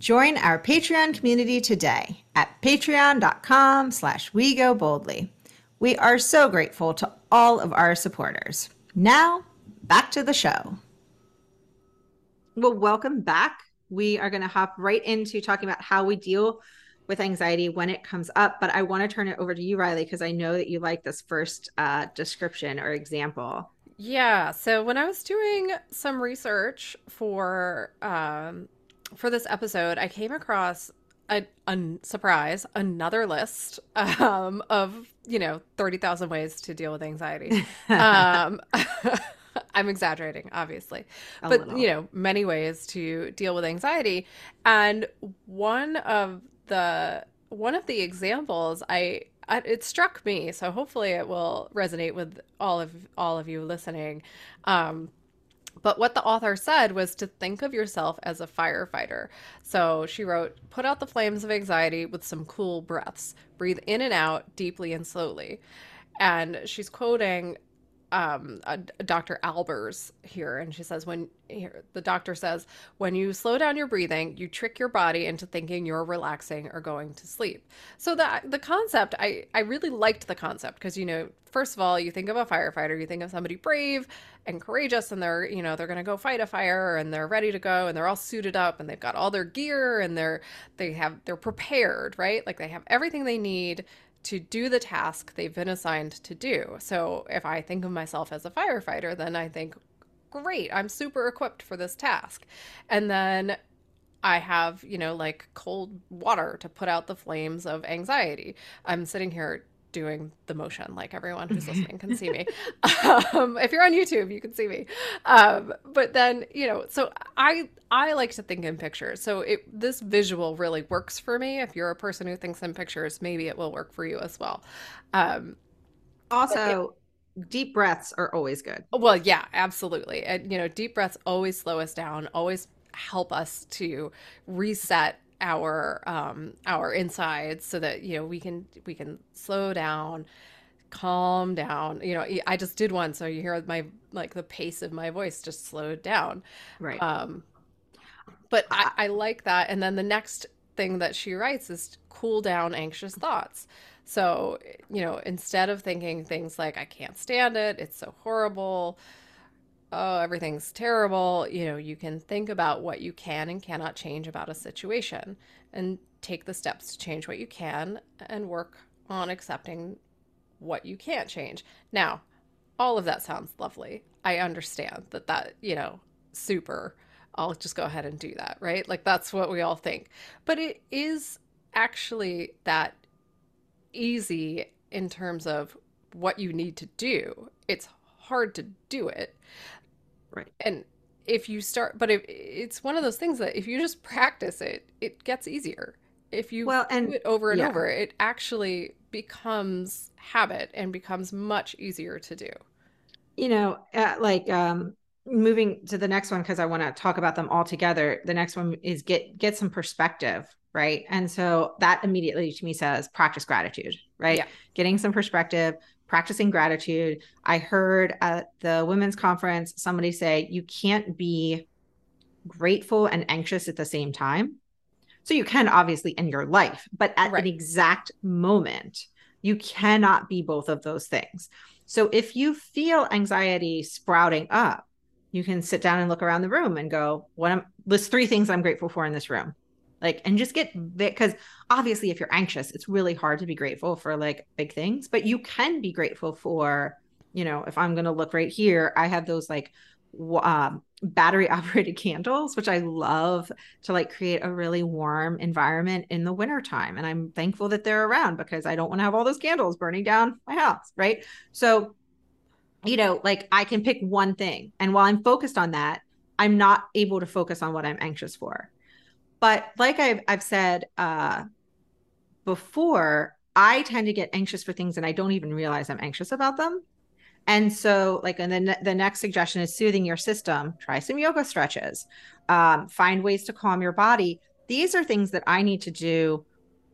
Join our Patreon community today at patreon.com slash we go boldly. We are so grateful to all of our supporters. Now, back to the show. Well, welcome back. We are going to hop right into talking about how we deal with anxiety when it comes up. But I want to turn it over to you, Riley, because I know that you like this first uh, description or example. Yeah. So when I was doing some research for um, for this episode, I came across a, a surprise another list um, of you know thirty thousand ways to deal with anxiety. [laughs] um, [laughs] I'm exaggerating, obviously, a but little. you know many ways to deal with anxiety, and one of the one of the examples I, I it struck me, so hopefully it will resonate with all of all of you listening. Um, but what the author said was to think of yourself as a firefighter. So she wrote, Put out the flames of anxiety with some cool breaths. Breathe in and out deeply and slowly. And she's quoting um, Dr. Albers here, and she says, when here, the doctor says, when you slow down your breathing, you trick your body into thinking you're relaxing or going to sleep. So that the concept, I I really liked the concept because you know, first of all, you think of a firefighter, you think of somebody brave and courageous, and they're you know they're gonna go fight a fire and they're ready to go and they're all suited up and they've got all their gear and they're they have they're prepared, right? Like they have everything they need to do the task they've been assigned to do. So if I think of myself as a firefighter, then I think, great, I'm super equipped for this task. And then I have, you know, like cold water to put out the flames of anxiety. I'm sitting here doing the motion like everyone who's listening can see me. [laughs] Um, if you're on youtube you can see me. Um, but then you know so i i like to think in pictures. So it this visual really works for me. If you're a person who thinks in pictures maybe it will work for you as well. Um, also deep breaths are always good. Well yeah absolutely. And you know deep breaths always slow us down always help us to reset our um our insides so that you know we can we can slow down calm down. You know i just did one so you hear my like the pace of my voice just slowed down. Right. Um but I, I like that. And then the next thing that she writes is cool down anxious thoughts. So you know instead of thinking things like i can't stand it it's so horrible oh, everything's terrible, you know, you can think about what you can and cannot change about a situation and take the steps to change what you can and work on accepting what you can't change. Now, all of that sounds lovely. I understand that that, you know, super I'll just go ahead and do that, right? Like that's what we all think. But it is actually that easy in terms of what you need to do. It's hard to do it. Right. And if you start, but if, it's one of those things that if you just practice it, it gets easier. If you well, and, do it over and yeah. over, it actually becomes habit and becomes much easier to do. You know, uh, like um, moving to the next one because I want to talk about them all together. The next one is get get some perspective, right? And so that immediately to me says practice gratitude, right? Yeah. Getting some perspective, practicing gratitude. I heard at the women's conference somebody say you can't be grateful and anxious at the same time. So you can obviously in your life, but at right. an exact moment, you cannot be both of those things. So if you feel anxiety sprouting up, you can sit down and look around the room and go, what am list three things I'm grateful for in this room like and just get because obviously if you're anxious it's really hard to be grateful for like big things but you can be grateful for you know if i'm going to look right here i have those like um, battery [laughs] operated candles which i love to like create a really warm environment in the wintertime and i'm thankful that they're around because i don't want to have all those candles burning down my house right? So you know like i can pick one thing and while i'm focused on that i'm not able to focus on what i'm anxious for but like I've, I've said uh, before, I tend to get anxious for things and I don't even realize I'm anxious about them. And so, like, and then the next suggestion is soothing your system. Try some yoga stretches. Um, find ways to calm your body. These are things that I need to do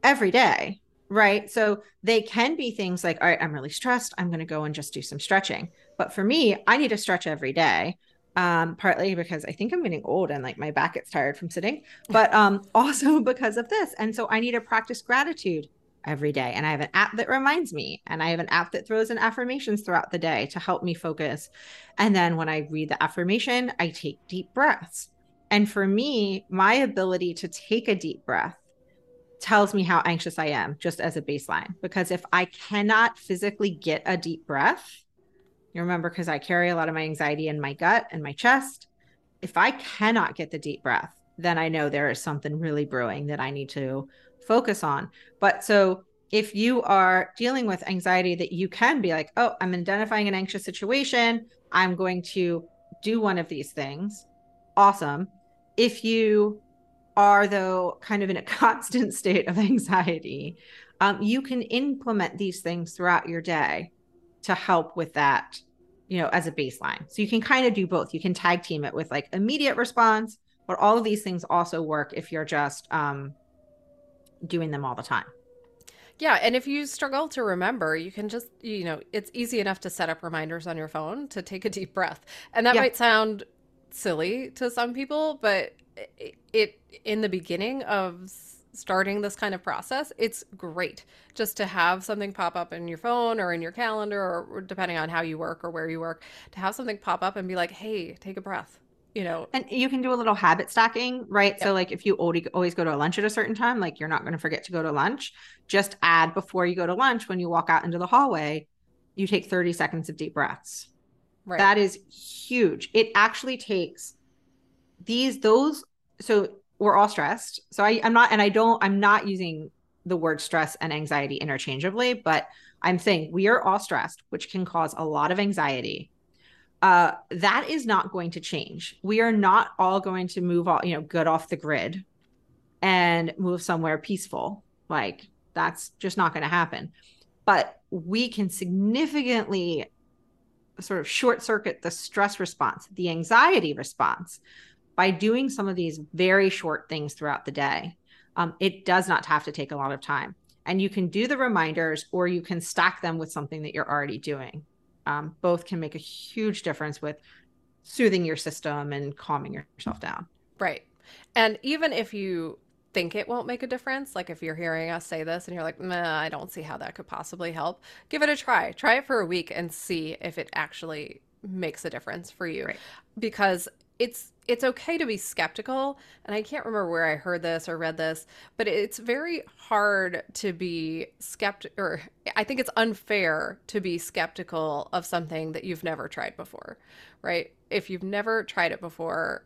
every day, right? So they can be things like, all right, I'm really stressed. I'm going to go and just do some stretching. But for me, I need to stretch every day. Um, partly because I think I'm getting old and like my back gets tired from sitting, but um, [laughs] also because of this. And so I need to practice gratitude every day. And I have an app that reminds me, and I have an app that throws in affirmations throughout the day to help me focus. And then when I read the affirmation, I take deep breaths. And for me, my ability to take a deep breath tells me how anxious I am, just as a baseline. Because if I cannot physically get a deep breath, you remember, because I carry a lot of my anxiety in my gut and my chest. If I cannot get the deep breath, then I know there is something really brewing that I need to focus on. But so if you are dealing with anxiety, that you can be like, oh, I'm identifying an anxious situation. I'm going to do one of these things. Awesome. If you are, though, kind of in a [laughs] constant state of anxiety, um, you can implement these things throughout your day to help with that you know, as a baseline. So you can kind of do both. You can tag team it with like immediate response, but all of these things also work if you're just um, doing them all the time. Yeah, and if you struggle to remember, you can just, you know, it's easy enough to set up reminders on your phone to take a deep breath. And that yeah. might sound silly to some people, but it, it in the beginning of starting this kind of process, it's great just to have something pop up in your phone or in your calendar or depending on how you work or where you work, to have something pop up and be like, "Hey, take a breath." You know. And you can do a little habit stacking, right? Yep. So like if you always go to a lunch at a certain time, like you're not going to forget to go to lunch, just add before you go to lunch when you walk out into the hallway, you take 30 seconds of deep breaths. Right. That is huge. It actually takes these those so we're all stressed. So I, I'm not, and I don't, I'm not using the word stress and anxiety interchangeably, but I'm saying we are all stressed, which can cause a lot of anxiety. Uh, that is not going to change. We are not all going to move all, you know, good off the grid and move somewhere peaceful. Like that's just not going to happen. But we can significantly sort of short circuit the stress response, the anxiety response by doing some of these very short things throughout the day. Um, it does not have to take a lot of time. And you can do the reminders or you can stack them with something that you're already doing. Um, both can make a huge difference with soothing your system and calming yourself down. Right. And even if you think it won't make a difference, like if you're hearing us say this and you're like, nah, I don't see how that could possibly help, give it a try. Try it for a week and see if it actually makes a difference for you. Right. Because it's it's okay to be skeptical and i can't remember where i heard this or read this but it's very hard to be skeptic or i think it's unfair to be skeptical of something that you've never tried before right? If you've never tried it before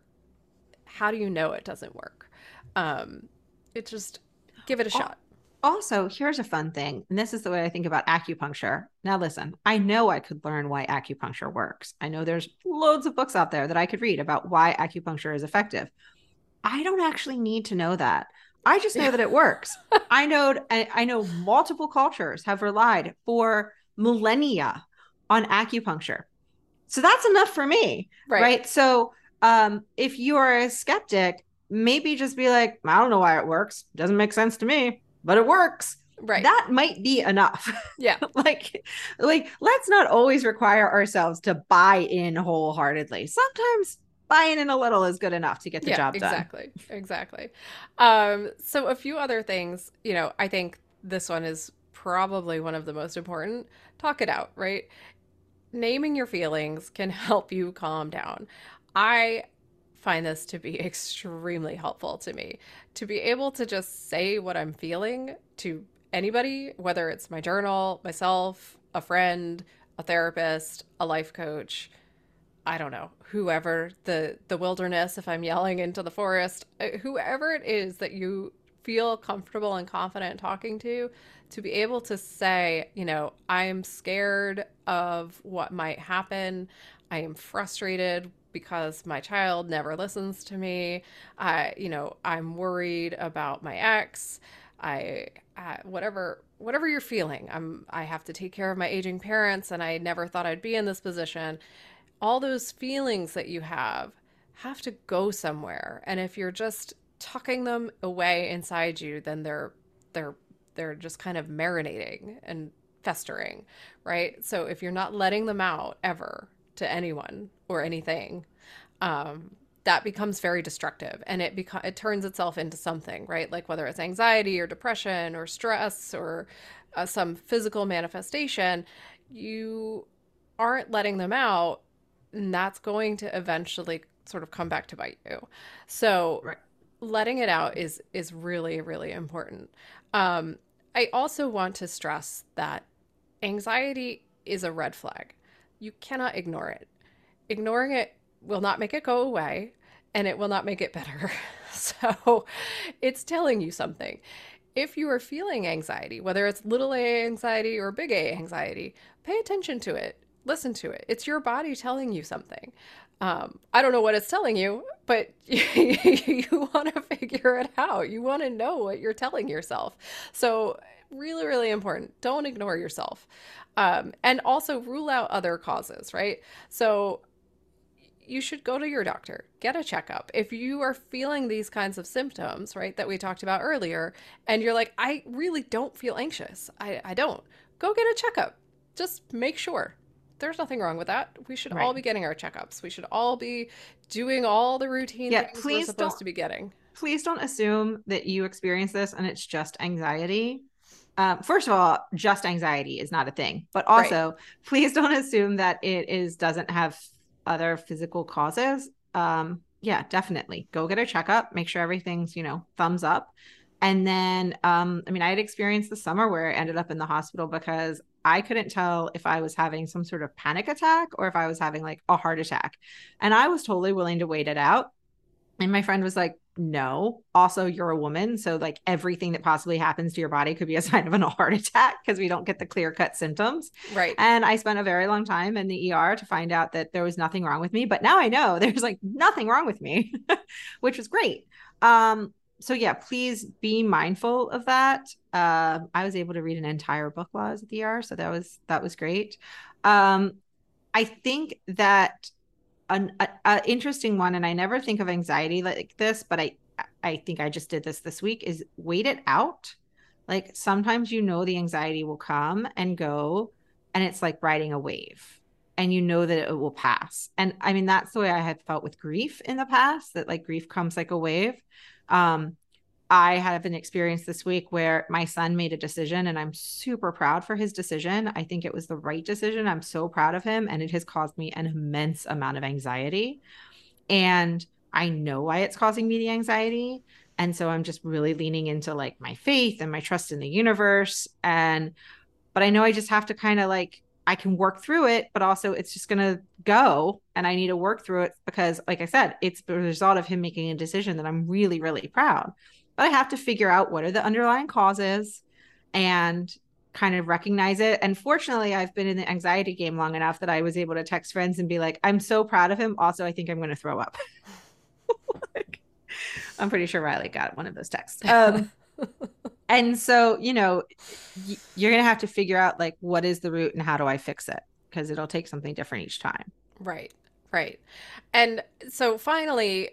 how do you know it doesn't work? Um it just give it a shot also, here's a fun thing, and this is the way I think about acupuncture. Now, listen, I know I could learn why acupuncture works. I know there's loads of books out there that I could read about why acupuncture is effective. I don't actually need to know that. I just know that it works. [laughs] I know I know multiple cultures have relied for millennia on acupuncture. So that's enough for me. Right. right? So um, if you are a skeptic, maybe just be like, I don't know why it works. Doesn't make sense to me but it works. Right. That might be enough. Yeah. [laughs] Like like let's not always require ourselves to buy in wholeheartedly. Sometimes buying in a little is good enough to get the yeah, job done. exactly exactly. Um so a few other things you know i think this one is probably one of the most important. Talk it out right? Naming your feelings can [laughs] help you calm down. I find this to be [laughs] extremely helpful to me to be able to just say what I'm feeling to anybody, whether it's my journal, myself, a friend, a therapist, a life coach, I don't know, whoever the the wilderness if I'm yelling into the forest, uh, whoever it is that you feel comfortable and confident talking to to be able to say, you know, I'm scared of what might happen. I am frustrated because my child never listens to me. I, you know, I'm worried about my ex. I, uh, whatever, whatever you're feeling. I'm, I have to take care of my aging parents and I never thought I'd be in this position. All those feelings that you have have to go somewhere. And if you're just tucking them away inside you, then they're, they're, they're just kind of marinating and festering, right? So if you're not letting them out ever to anyone or anything, um, that becomes very destructive. And it becomes it turns itself into something right? Like whether it's anxiety or depression or stress or uh, some physical manifestation you aren't letting them out and that's going to eventually sort of come back to bite you. So right. letting it out is is really really important. Um, i also want to stress that anxiety is a red flag you cannot ignore it ignoring it will not make it go away and it will not make it better. [laughs] so it's telling you something. If you are feeling anxiety, whether it's little a anxiety or big A anxiety, pay attention to it. Listen to it. It's your body telling you something. Um, I don't know what it's telling you, but [laughs] you want to figure it out. You want to know what you're telling yourself. So, really, really important. Don't ignore yourself. Um, and also rule out other causes, right? So, you should go to your doctor, get a checkup. If you are feeling these kinds of symptoms, right, that we talked about earlier, and you're like, I really don't feel anxious, I, I don't, go get a checkup. Just make sure. There's nothing wrong with that. We should right. all be getting our checkups. We should all be doing all the routine yeah, things we're supposed to be getting. Please don't assume that you experience this and it's just anxiety. Um, first of all, just anxiety is not a thing, but also right. [laughs] please don't assume that it is doesn't have other physical causes, um, yeah, definitely go get a checkup, make sure everything's, you know, thumbs up. And then, um, I mean, I had experienced the summer where I ended up in the hospital because I couldn't tell if I was having some sort of panic attack or if I was having like a heart attack. And I was totally willing to wait it out. And my friend was like, no. Also, you're a woman. So, like, everything that possibly happens to your body could be a [laughs] sign of a heart attack because we don't get the clear cut symptoms. Right. And I spent a very long time in the ER to find out that there was nothing wrong with me. But now I know [laughs] there's like nothing wrong with me, [laughs] which was great. Um, so yeah, please be mindful of that. Uh, I was able to read an entire book while I was at the ER, so that was that was great. Um, I think that an a, a interesting one, and I never think of anxiety like this, but I I think I just did this this week is wait it out. Like sometimes you know the anxiety will come and go, and it's like riding a wave, and you know that it will pass. And I mean that's the way I had felt with grief in the past. That like grief comes like a wave. Um, I have an experience this week where my son made a decision and I'm super proud for his decision. I think it was the right decision. I'm so proud of him and it has caused me an immense amount of anxiety. And I know why it's causing me the anxiety. And so I'm just really leaning into like my faith and my trust in the universe. And, but I know I just have to kind of like, I can work through it, but also it's just going to go and I need to work through it because, like I said, it's the result of him making a decision that I'm really, really proud but I have to figure out what are the underlying causes and kind of recognize it. And fortunately, I've been in the anxiety game long enough that I was able to text friends and be like, I'm so proud of him. Also, I think I'm going to throw up. [laughs] like, I'm pretty sure Riley got one of those texts. Um, [laughs] and so, you know, y- you're going to have to figure out like what is the root and how do I fix it? Because it'll take something different each time. Right. Right. And so finally,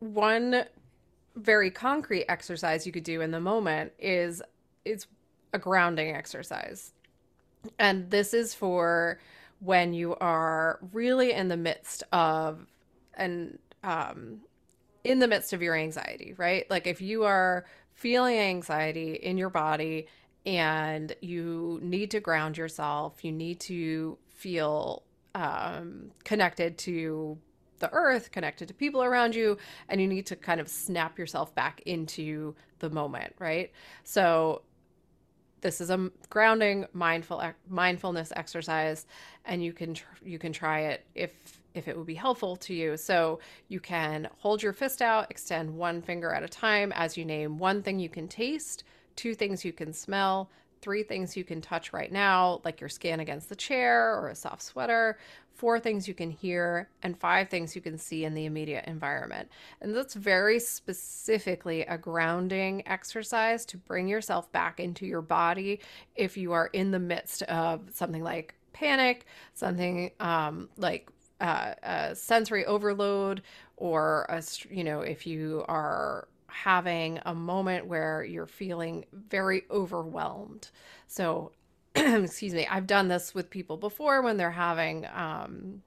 one very concrete exercise you could do in the moment is it's a grounding exercise. And this is for when you are really in the midst of and um in the midst of your anxiety, right? Like if you are feeling anxiety in your body and you need to ground yourself, you need to feel um, connected to the earth, connected to people around you, and you need to kind of snap yourself back into the moment, right? So this is a grounding mindful mindfulness exercise and you can you can try it if if it would be helpful to you. So you can hold your fist out, extend one finger at a time as you name one thing you can taste, two things you can smell, three things you can touch right now, like your skin against the chair or a soft sweater, four things you can hear, and five things you can see in the immediate environment. And that's very specifically a grounding exercise to bring yourself back into your body if you are in the midst of something like panic, something um, like uh, a sensory overload, or a, you know, if you are having a moment where you're feeling very overwhelmed. So, [clears throat] excuse me, I've done this with people before when they're having um,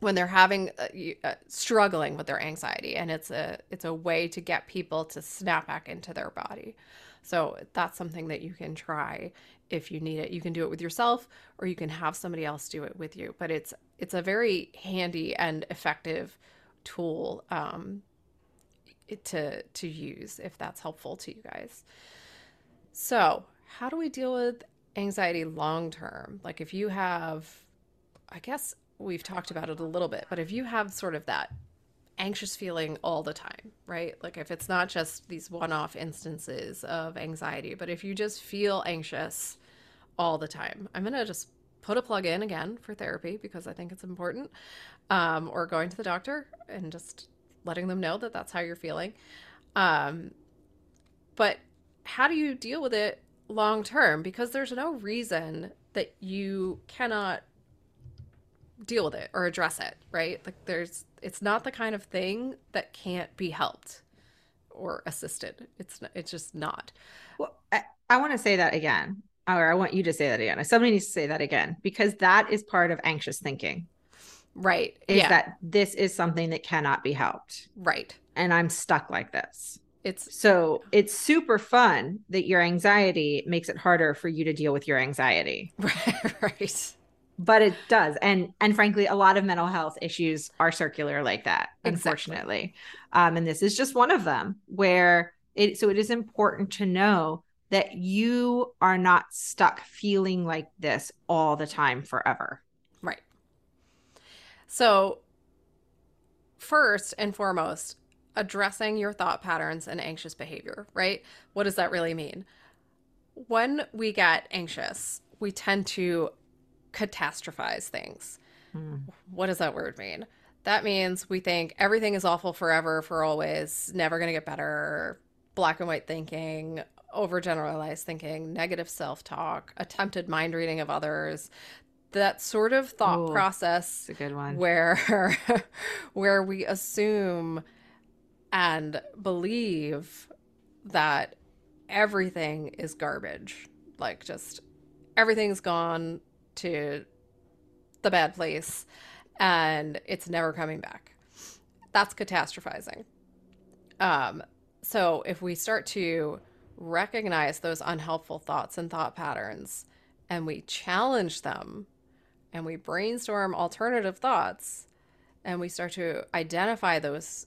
when they're having uh, uh, struggling with their anxiety and it's a it's a way to get people to snap back into their body. So, that's something that you can try if you need it. You can do it with yourself or you can have somebody else do it with you, but it's it's a very handy and effective tool um, to to use if that's helpful to you guys. So, how do we deal with anxiety long term? Like if you have I guess we've talked about it a little bit, but if you have sort of that anxious feeling all the time, right? Like if it's not just these one-off instances of anxiety, but if you just feel anxious all the time. I'm going to just put a plug in again for therapy because I think it's important, um, or going to the doctor and just letting them know that that's how you're feeling. Um, but how do you deal with it long term? Because there's no reason that you cannot deal with it or address it, right? Like there's, it's not the kind of thing that can't be helped or assisted. It's it's just not. Well, I, I want to say that again or I want you to say that again. Somebody needs to say that again because that is part of anxious thinking. Right. Is yeah. that this is something that cannot be helped. Right. And I'm stuck like this. It's so it's super fun that your anxiety makes it harder for you to deal with your anxiety. [laughs] right. But it does. And and frankly, a lot of mental health issues are circular like that, unfortunately. Exactly. Um, and this is just one of them where it so it is important to know that you are not stuck feeling like this all the time forever. Right. So, first and foremost, addressing your thought patterns and anxious behavior, right? What does that really mean? When we get anxious, we tend to catastrophize things. Hmm. What does that word mean? That means we think everything is awful forever, for always, never going to get better, black and white thinking, overgeneralized thinking, negative self talk, attempted mind reading of others, that sort of thought Ooh, process a good one. where [laughs] where we assume and believe that everything is garbage. Like just everything's gone to the bad place and it's never coming back. That's catastrophizing. Um so if we start to recognize those unhelpful thoughts and thought patterns and we challenge them and we brainstorm alternative thoughts and we start to identify those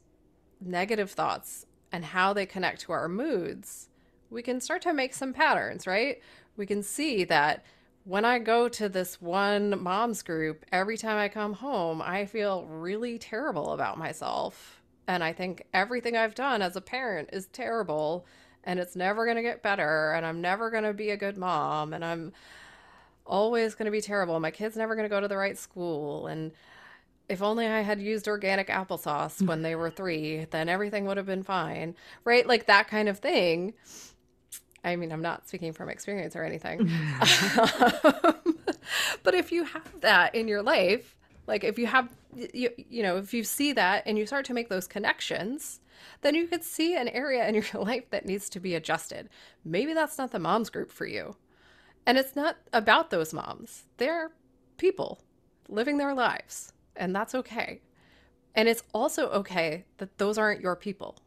negative thoughts and how they connect to our moods, we can start to make some patterns, right? We can see that when I go to this one mom's group, every time I come home, I feel really terrible about myself. And I think everything I've done as a parent is terrible and it's never going to get better and I'm never going to be a good mom and I'm always going to be terrible. My kid's never going to go to the right school and if only I had used organic applesauce when they were 3, then everything would have been fine. Right? Like that kind of thing. I mean, I'm not speaking from experience or anything. [laughs] but if you have that in your life, like if you have you, you know, if you see that and you start to make those connections, then you could see an area in your [laughs] life that needs to be adjusted. Maybe that's not the moms group for you. And it's not about those moms. They're people living their lives, and that's okay. And it's also okay that those aren't your people,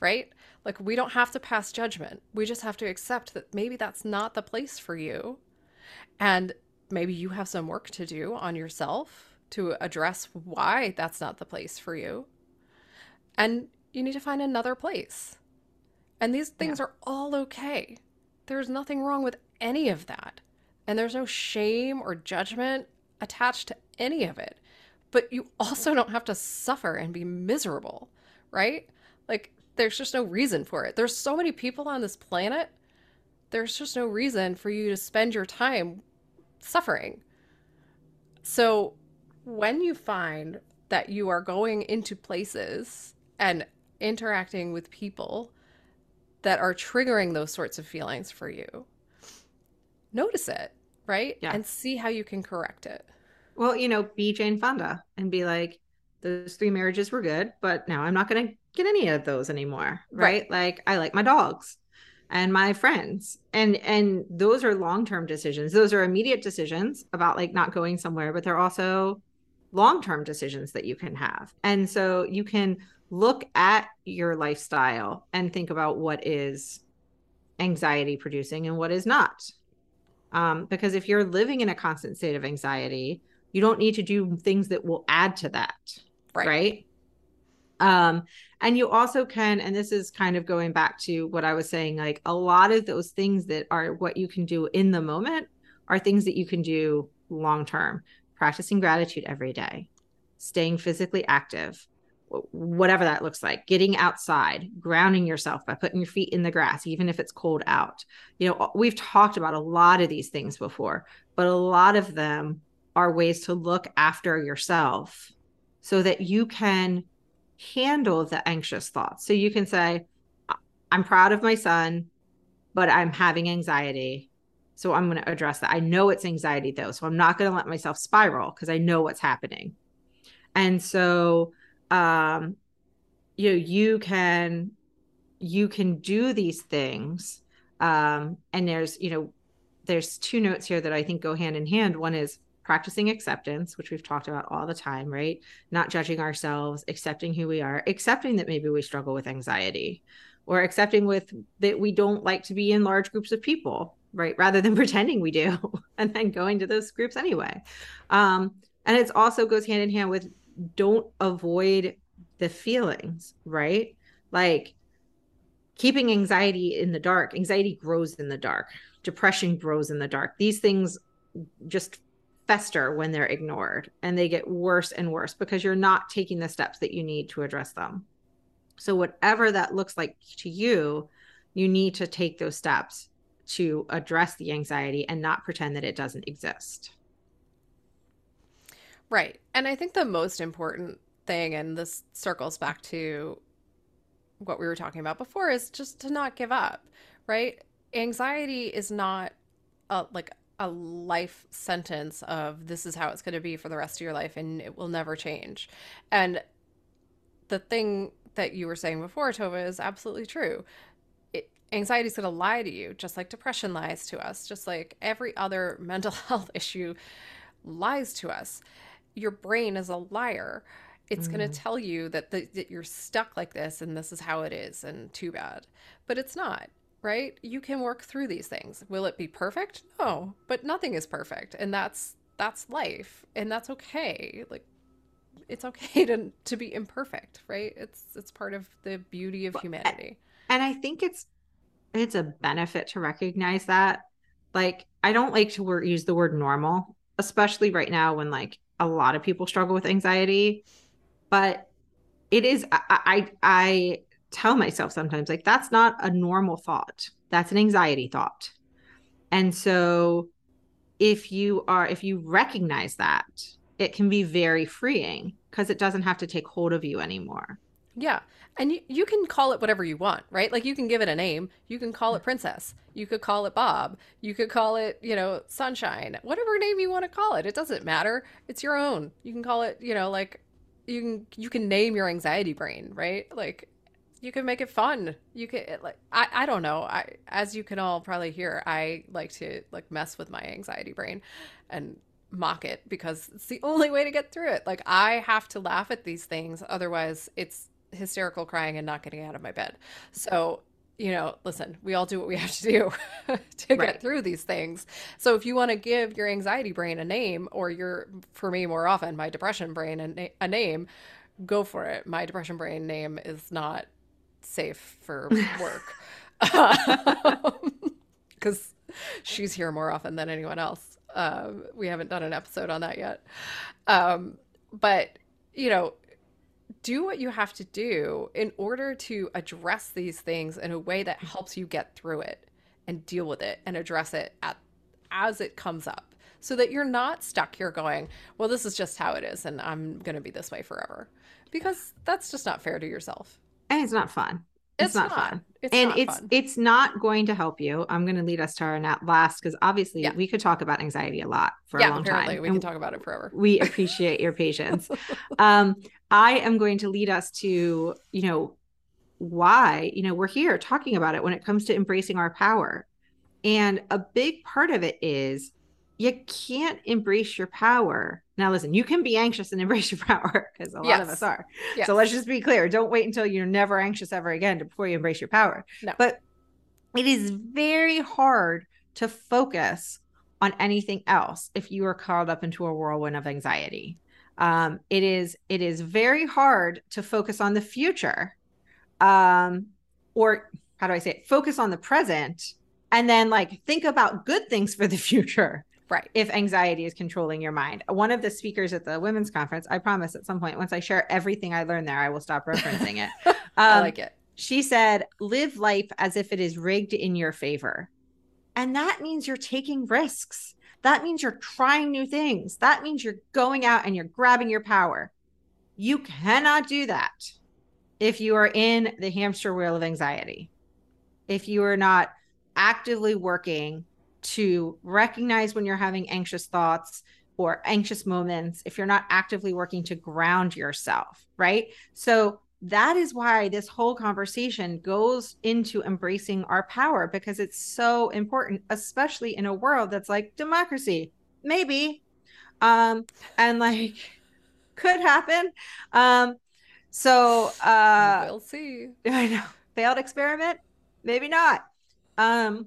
right? Like, we don't have to pass judgment. We just have to accept that maybe that's not the place for you. And maybe you have some work to do on yourself to address why that's not the place for you. And you need to find another place. And these things yeah. are all okay. There's nothing wrong with any of that. And there's no shame or judgment attached to any of it. But you also don't have to suffer and be miserable, right? Like, there's just no reason for it. There's so many people on this planet there's just no reason for you to spend your time suffering. So when you find that you are going into places and interacting with people that are triggering those sorts of feelings for you, notice it, right? Yeah. And see how you can correct it. Well, you know, be Jane Fonda and be like, those three marriages were good, but now I'm not going to get any of those anymore, right? right? Like I like my dogs and my friends. And and those are long-term decisions. Those are immediate decisions about like not going somewhere, but they're also long-term decisions that you can have. And so you can look at your lifestyle and think about what is anxiety producing and what is not. Um, because if you're living in a constant state of anxiety, you don't need to do things that will add to that. Right. right? Um, and you also can, and this is kind of going back to what I was saying, like a lot of those things that are what you can do in the moment are things that you can do long term. Practicing gratitude every day, staying physically active, whatever that looks like, getting outside, grounding yourself by putting your feet in the grass, even if it's cold out. You know, we've talked about a lot of these things before, but a lot of them are ways to look after yourself so that you can handle the anxious thoughts. So you can say, I'm proud of my son, but I'm having anxiety. So I'm going to address that. I know it's anxiety though. So I'm not going to let myself spiral because I know what's happening. And so um you know you can you can do these things um and there's you know there's two notes here that I think go hand in hand. One is practicing acceptance, which we've talked about all the time, right? Not judging ourselves, accepting who we are, accepting that maybe we struggle with anxiety or accepting with that we don't like to be in large groups of people, right? Rather than [laughs] pretending we do [laughs] and then going to those groups anyway. Um, and it also goes hand in hand with don't avoid the feelings, right? Like keeping anxiety in the dark, anxiety grows in the dark, depression grows in the dark. These things just fester when they're ignored and they get worse and worse because you're not taking the steps that you need to address them. So, whatever that looks like to you, you need to take those steps to address the anxiety and not pretend that it doesn't exist. Right. And I think the most important thing, and this circles back to what we were talking about before, is just to not give up, right? Anxiety is not a, like a life sentence of this is how it's going to be for the rest of your life and it will never change. And the thing that you were saying before, Tova, is absolutely true. anxiety is going to lie to you, just like depression lies to us, just like every other [laughs] mental health issue lies to us. Your brain is a liar. It's mm. going to tell you that, the, that you're stuck like this and this is how it is and too bad. But it's not right? You can work through these things. Will it be perfect? No, but nothing is perfect, and that's that's life, and that's okay. Like it's okay [laughs] to to be imperfect, right? It's it's part of the beauty of humanity. And I think it's it's a benefit to recognize that. Like I don't like to word, use the word normal, especially right now when like a lot of people struggle with anxiety, but it is I I, I tell myself sometimes like that's not a normal thought. That's an anxiety thought. And so if you are if you recognize that it can be very freeing because it doesn't have to take hold of you anymore. Yeah. And you, you can call it whatever you want right? Like you can give it a name. You can call it princess. You could call it bob. You could call it you know sunshine. Whatever name you want to call it. It doesn't matter. It's your own. You can call it you know like you can you can name your anxiety brain right? Like you can make it fun. You can like I, I don't know. I as you can all probably hear i like to like mess with my anxiety brain and mock it because it's the [laughs] only way to get through it. Like i have to laugh at these things. Otherwise it's hysterical crying and not getting out of my bed. So you know listen we all do what we have to do [laughs] to right. get through these things. So if you want to give your anxiety brain a name or your for me more often my depression brain a, na- a name go for it. My depression brain name is not safe for [laughs] work because she's here more often than anyone else. Um, we haven't done an episode on that yet. Um, but, you know, do what you have to do in order to address these things in a way that helps you get through it and deal with it and address it at as it comes up so that you're not stuck here going, well, this is just how it is and I'm going to be this way forever. Because that's just not fair to yourself. And it's not fun. It's, it's not, not, fun. It's and not it's fun. it's not going to help you. I'm going to lead us to our last because obviously yeah. we could talk about anxiety a lot for yeah, a long apparently time. We can talk about it forever. We appreciate your patience. [laughs] um, I am going to lead us to you know why you know we're here talking about it when it comes to embracing our power, and a big part of it is you can't embrace your power. Now, listen, you can be anxious and embrace [laughs] your power because a lot yes. of us are. Yes. So let's just be clear. Don't wait until you're never anxious ever again before you embrace your power. No. But it is very hard to focus on anything else if you are caught up into a whirlwind of anxiety. Um, it is it is very hard to focus on the future, um, or how do I say it? Focus on the present, and then like think about good things for the [laughs] future Right. If anxiety is controlling your mind. One of the speakers at the women's conference, I promise at some point, once I share everything I learned there, I will stop referencing it. [laughs] Um, I like it. She said, live life as if it is rigged in your favor. And that means you're taking risks. That means you're trying new things. That means you're going out and you're grabbing your power. You cannot do that if you are in the hamster wheel of anxiety. If you are not actively working to recognize when you're having anxious thoughts or anxious moments if you're not actively working to ground yourself, right? So that is why this whole conversation goes into embracing our power because it's so important, especially in a world that's like democracy, maybe. Um, and like [laughs] could happen. Um, so uh we'll see. [laughs] I know. Failed experiment? Maybe not. Um,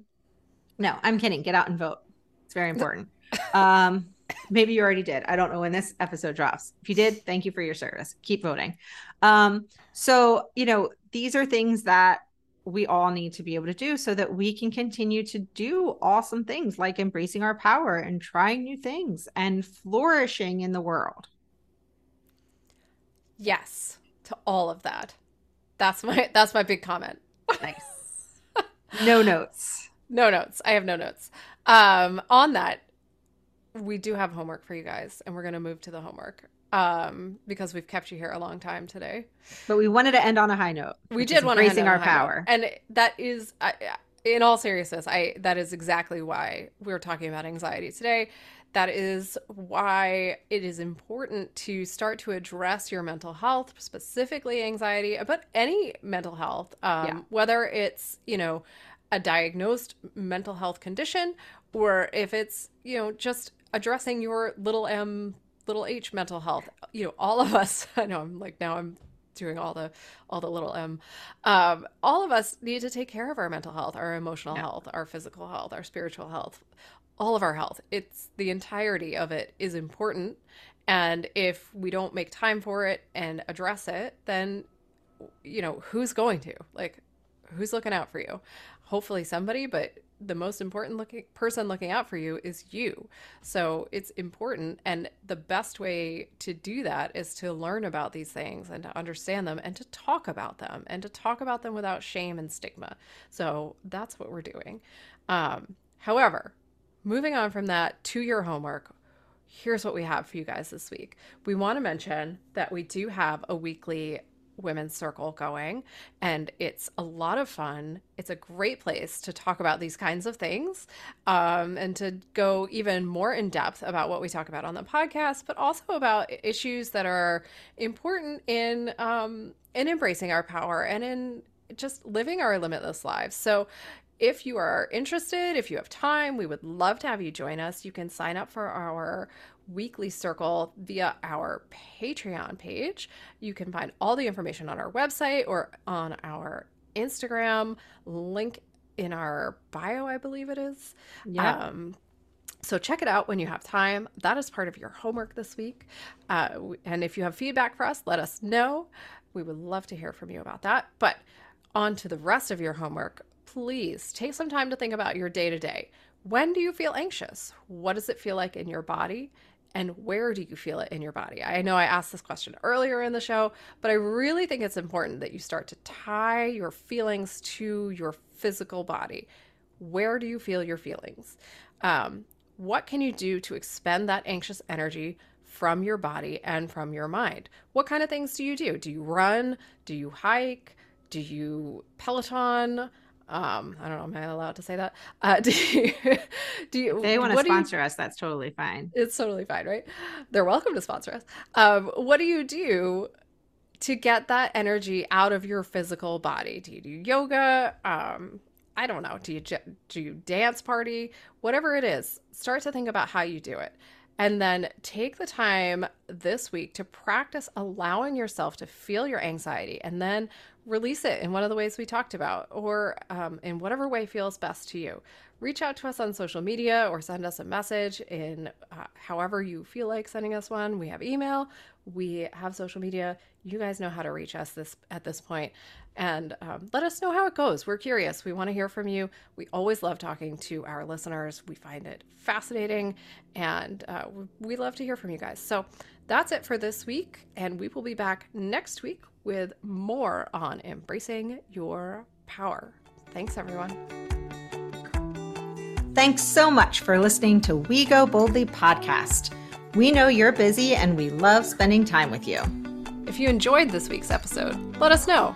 no, I'm kidding. Get out and vote. It's very important. um, maybe you already did. I don't know when this episode drops. If you did, thank you for your service. Keep voting. Um, so, you know, these are things that we all need to be able to do so that we can continue to do awesome things like embracing our power and trying new things and flourishing in the world. Yes, to all of that. That's my that's my big comment. Nice. no notes. No notes. I have no notes. Um, on that, we do have homework for you guys, and we're going to move to the homework um, because we've kept you here a long time today. But we wanted to end on a high note. We did want to raising our power, note. and that is, I, in all seriousness, I that is exactly why we're talking about anxiety today. That is why it is important to start to address your mental health, specifically anxiety, but any mental health, um, yeah. whether it's you know a diagnosed mental health condition or if it's, you know, just addressing your little m little h mental health. You know, all of us, [laughs] I know I'm like now I'm doing all the all the little m um, all of us need to take care of our mental health our emotional yeah. health our physical health our spiritual health all of our health it's the entirety of it is important and if we don't make time for it and address it then you know who's going to like who's looking out for you hopefully somebody, but the most important looking person looking out for you is you. So it's important. And the best way to do that is to learn about these things and to understand them and to talk about them and to talk about them without shame and stigma. So that's what we're doing. Um, however, moving on from that to your homework, here's what we have for you guys this week. We want to mention that we do have a weekly women's circle going and it's a lot of fun it's a great place to talk about these kinds of things um, and to go even more in depth about what we talk about on the podcast but also about issues that are important in um, in embracing our power and in just living our limitless lives so if you are interested, if you have time, we would love to have you join us. You can sign up for our weekly circle via our Patreon page. You can find all the information on our website or on our Instagram link in our bio, I believe it is. Yeah. Um, so check it out when you have time. That is part of your homework this week. Uh, and if you have feedback for us, let us know. We would love to hear from you about that. But on to the rest of your homework. Please take some time to think about your day to day. When do you feel anxious? What does it feel like in your body? And where do you feel it in your body? I know I asked this question earlier in the show, but I really think it's important that you start to tie your feelings to your physical body. where do you feel your feelings? Um, what can you do to expend that anxious energy from your body and from your mind? What kind of things do you do? Do you run? Do you hike? Do you Peloton? Um, I don't know. Am I allowed to say that? Uh, [laughs] do you? Do you If they want to do you- sponsor us, that's totally fine. it's totally fine, right? They're welcome to sponsor us. Um, what do you do to get that energy out of your physical body? Do you do yoga? Um, I don't know. Do you do you dance party? Whatever it is, start to think about how you do it. And then take the time this week to practice allowing yourself to feel your anxiety and then release it in one of the ways we talked about or um, in whatever way feels best to you. Reach out to us on social media or send us a message in uh, however you feel like sending us one. We have email, we have social media. You guys know how to reach us this at this point, and um, let us know how it goes. We're curious. We want to hear from you. We always love talking to our listeners. We find it fascinating, and uh, we love to hear from you guys. So that's it for this week, and we will be back next week with more on embracing your power. Thanks, everyone. Thanks so much for listening to We Go Boldly podcast. We know you're busy and we love spending time with you. If you enjoyed this week's episode, let us know.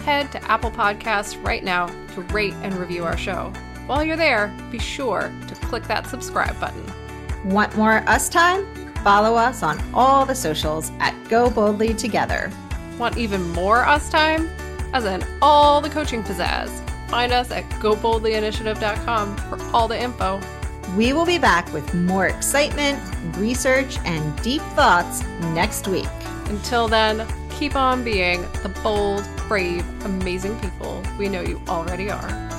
Head to Apple Podcasts right now to rate and review our show. While you're there, be sure to click that subscribe button. Want more us time? Follow us on all the socials at Go Boldly Together. Want even more us time? As in all the coaching pizzazz. Find us at goboldlyinitiative.com for all the info. We will be back with more excitement, research, and deep thoughts next week. Until then, keep on being the bold, brave, amazing people we know you already are.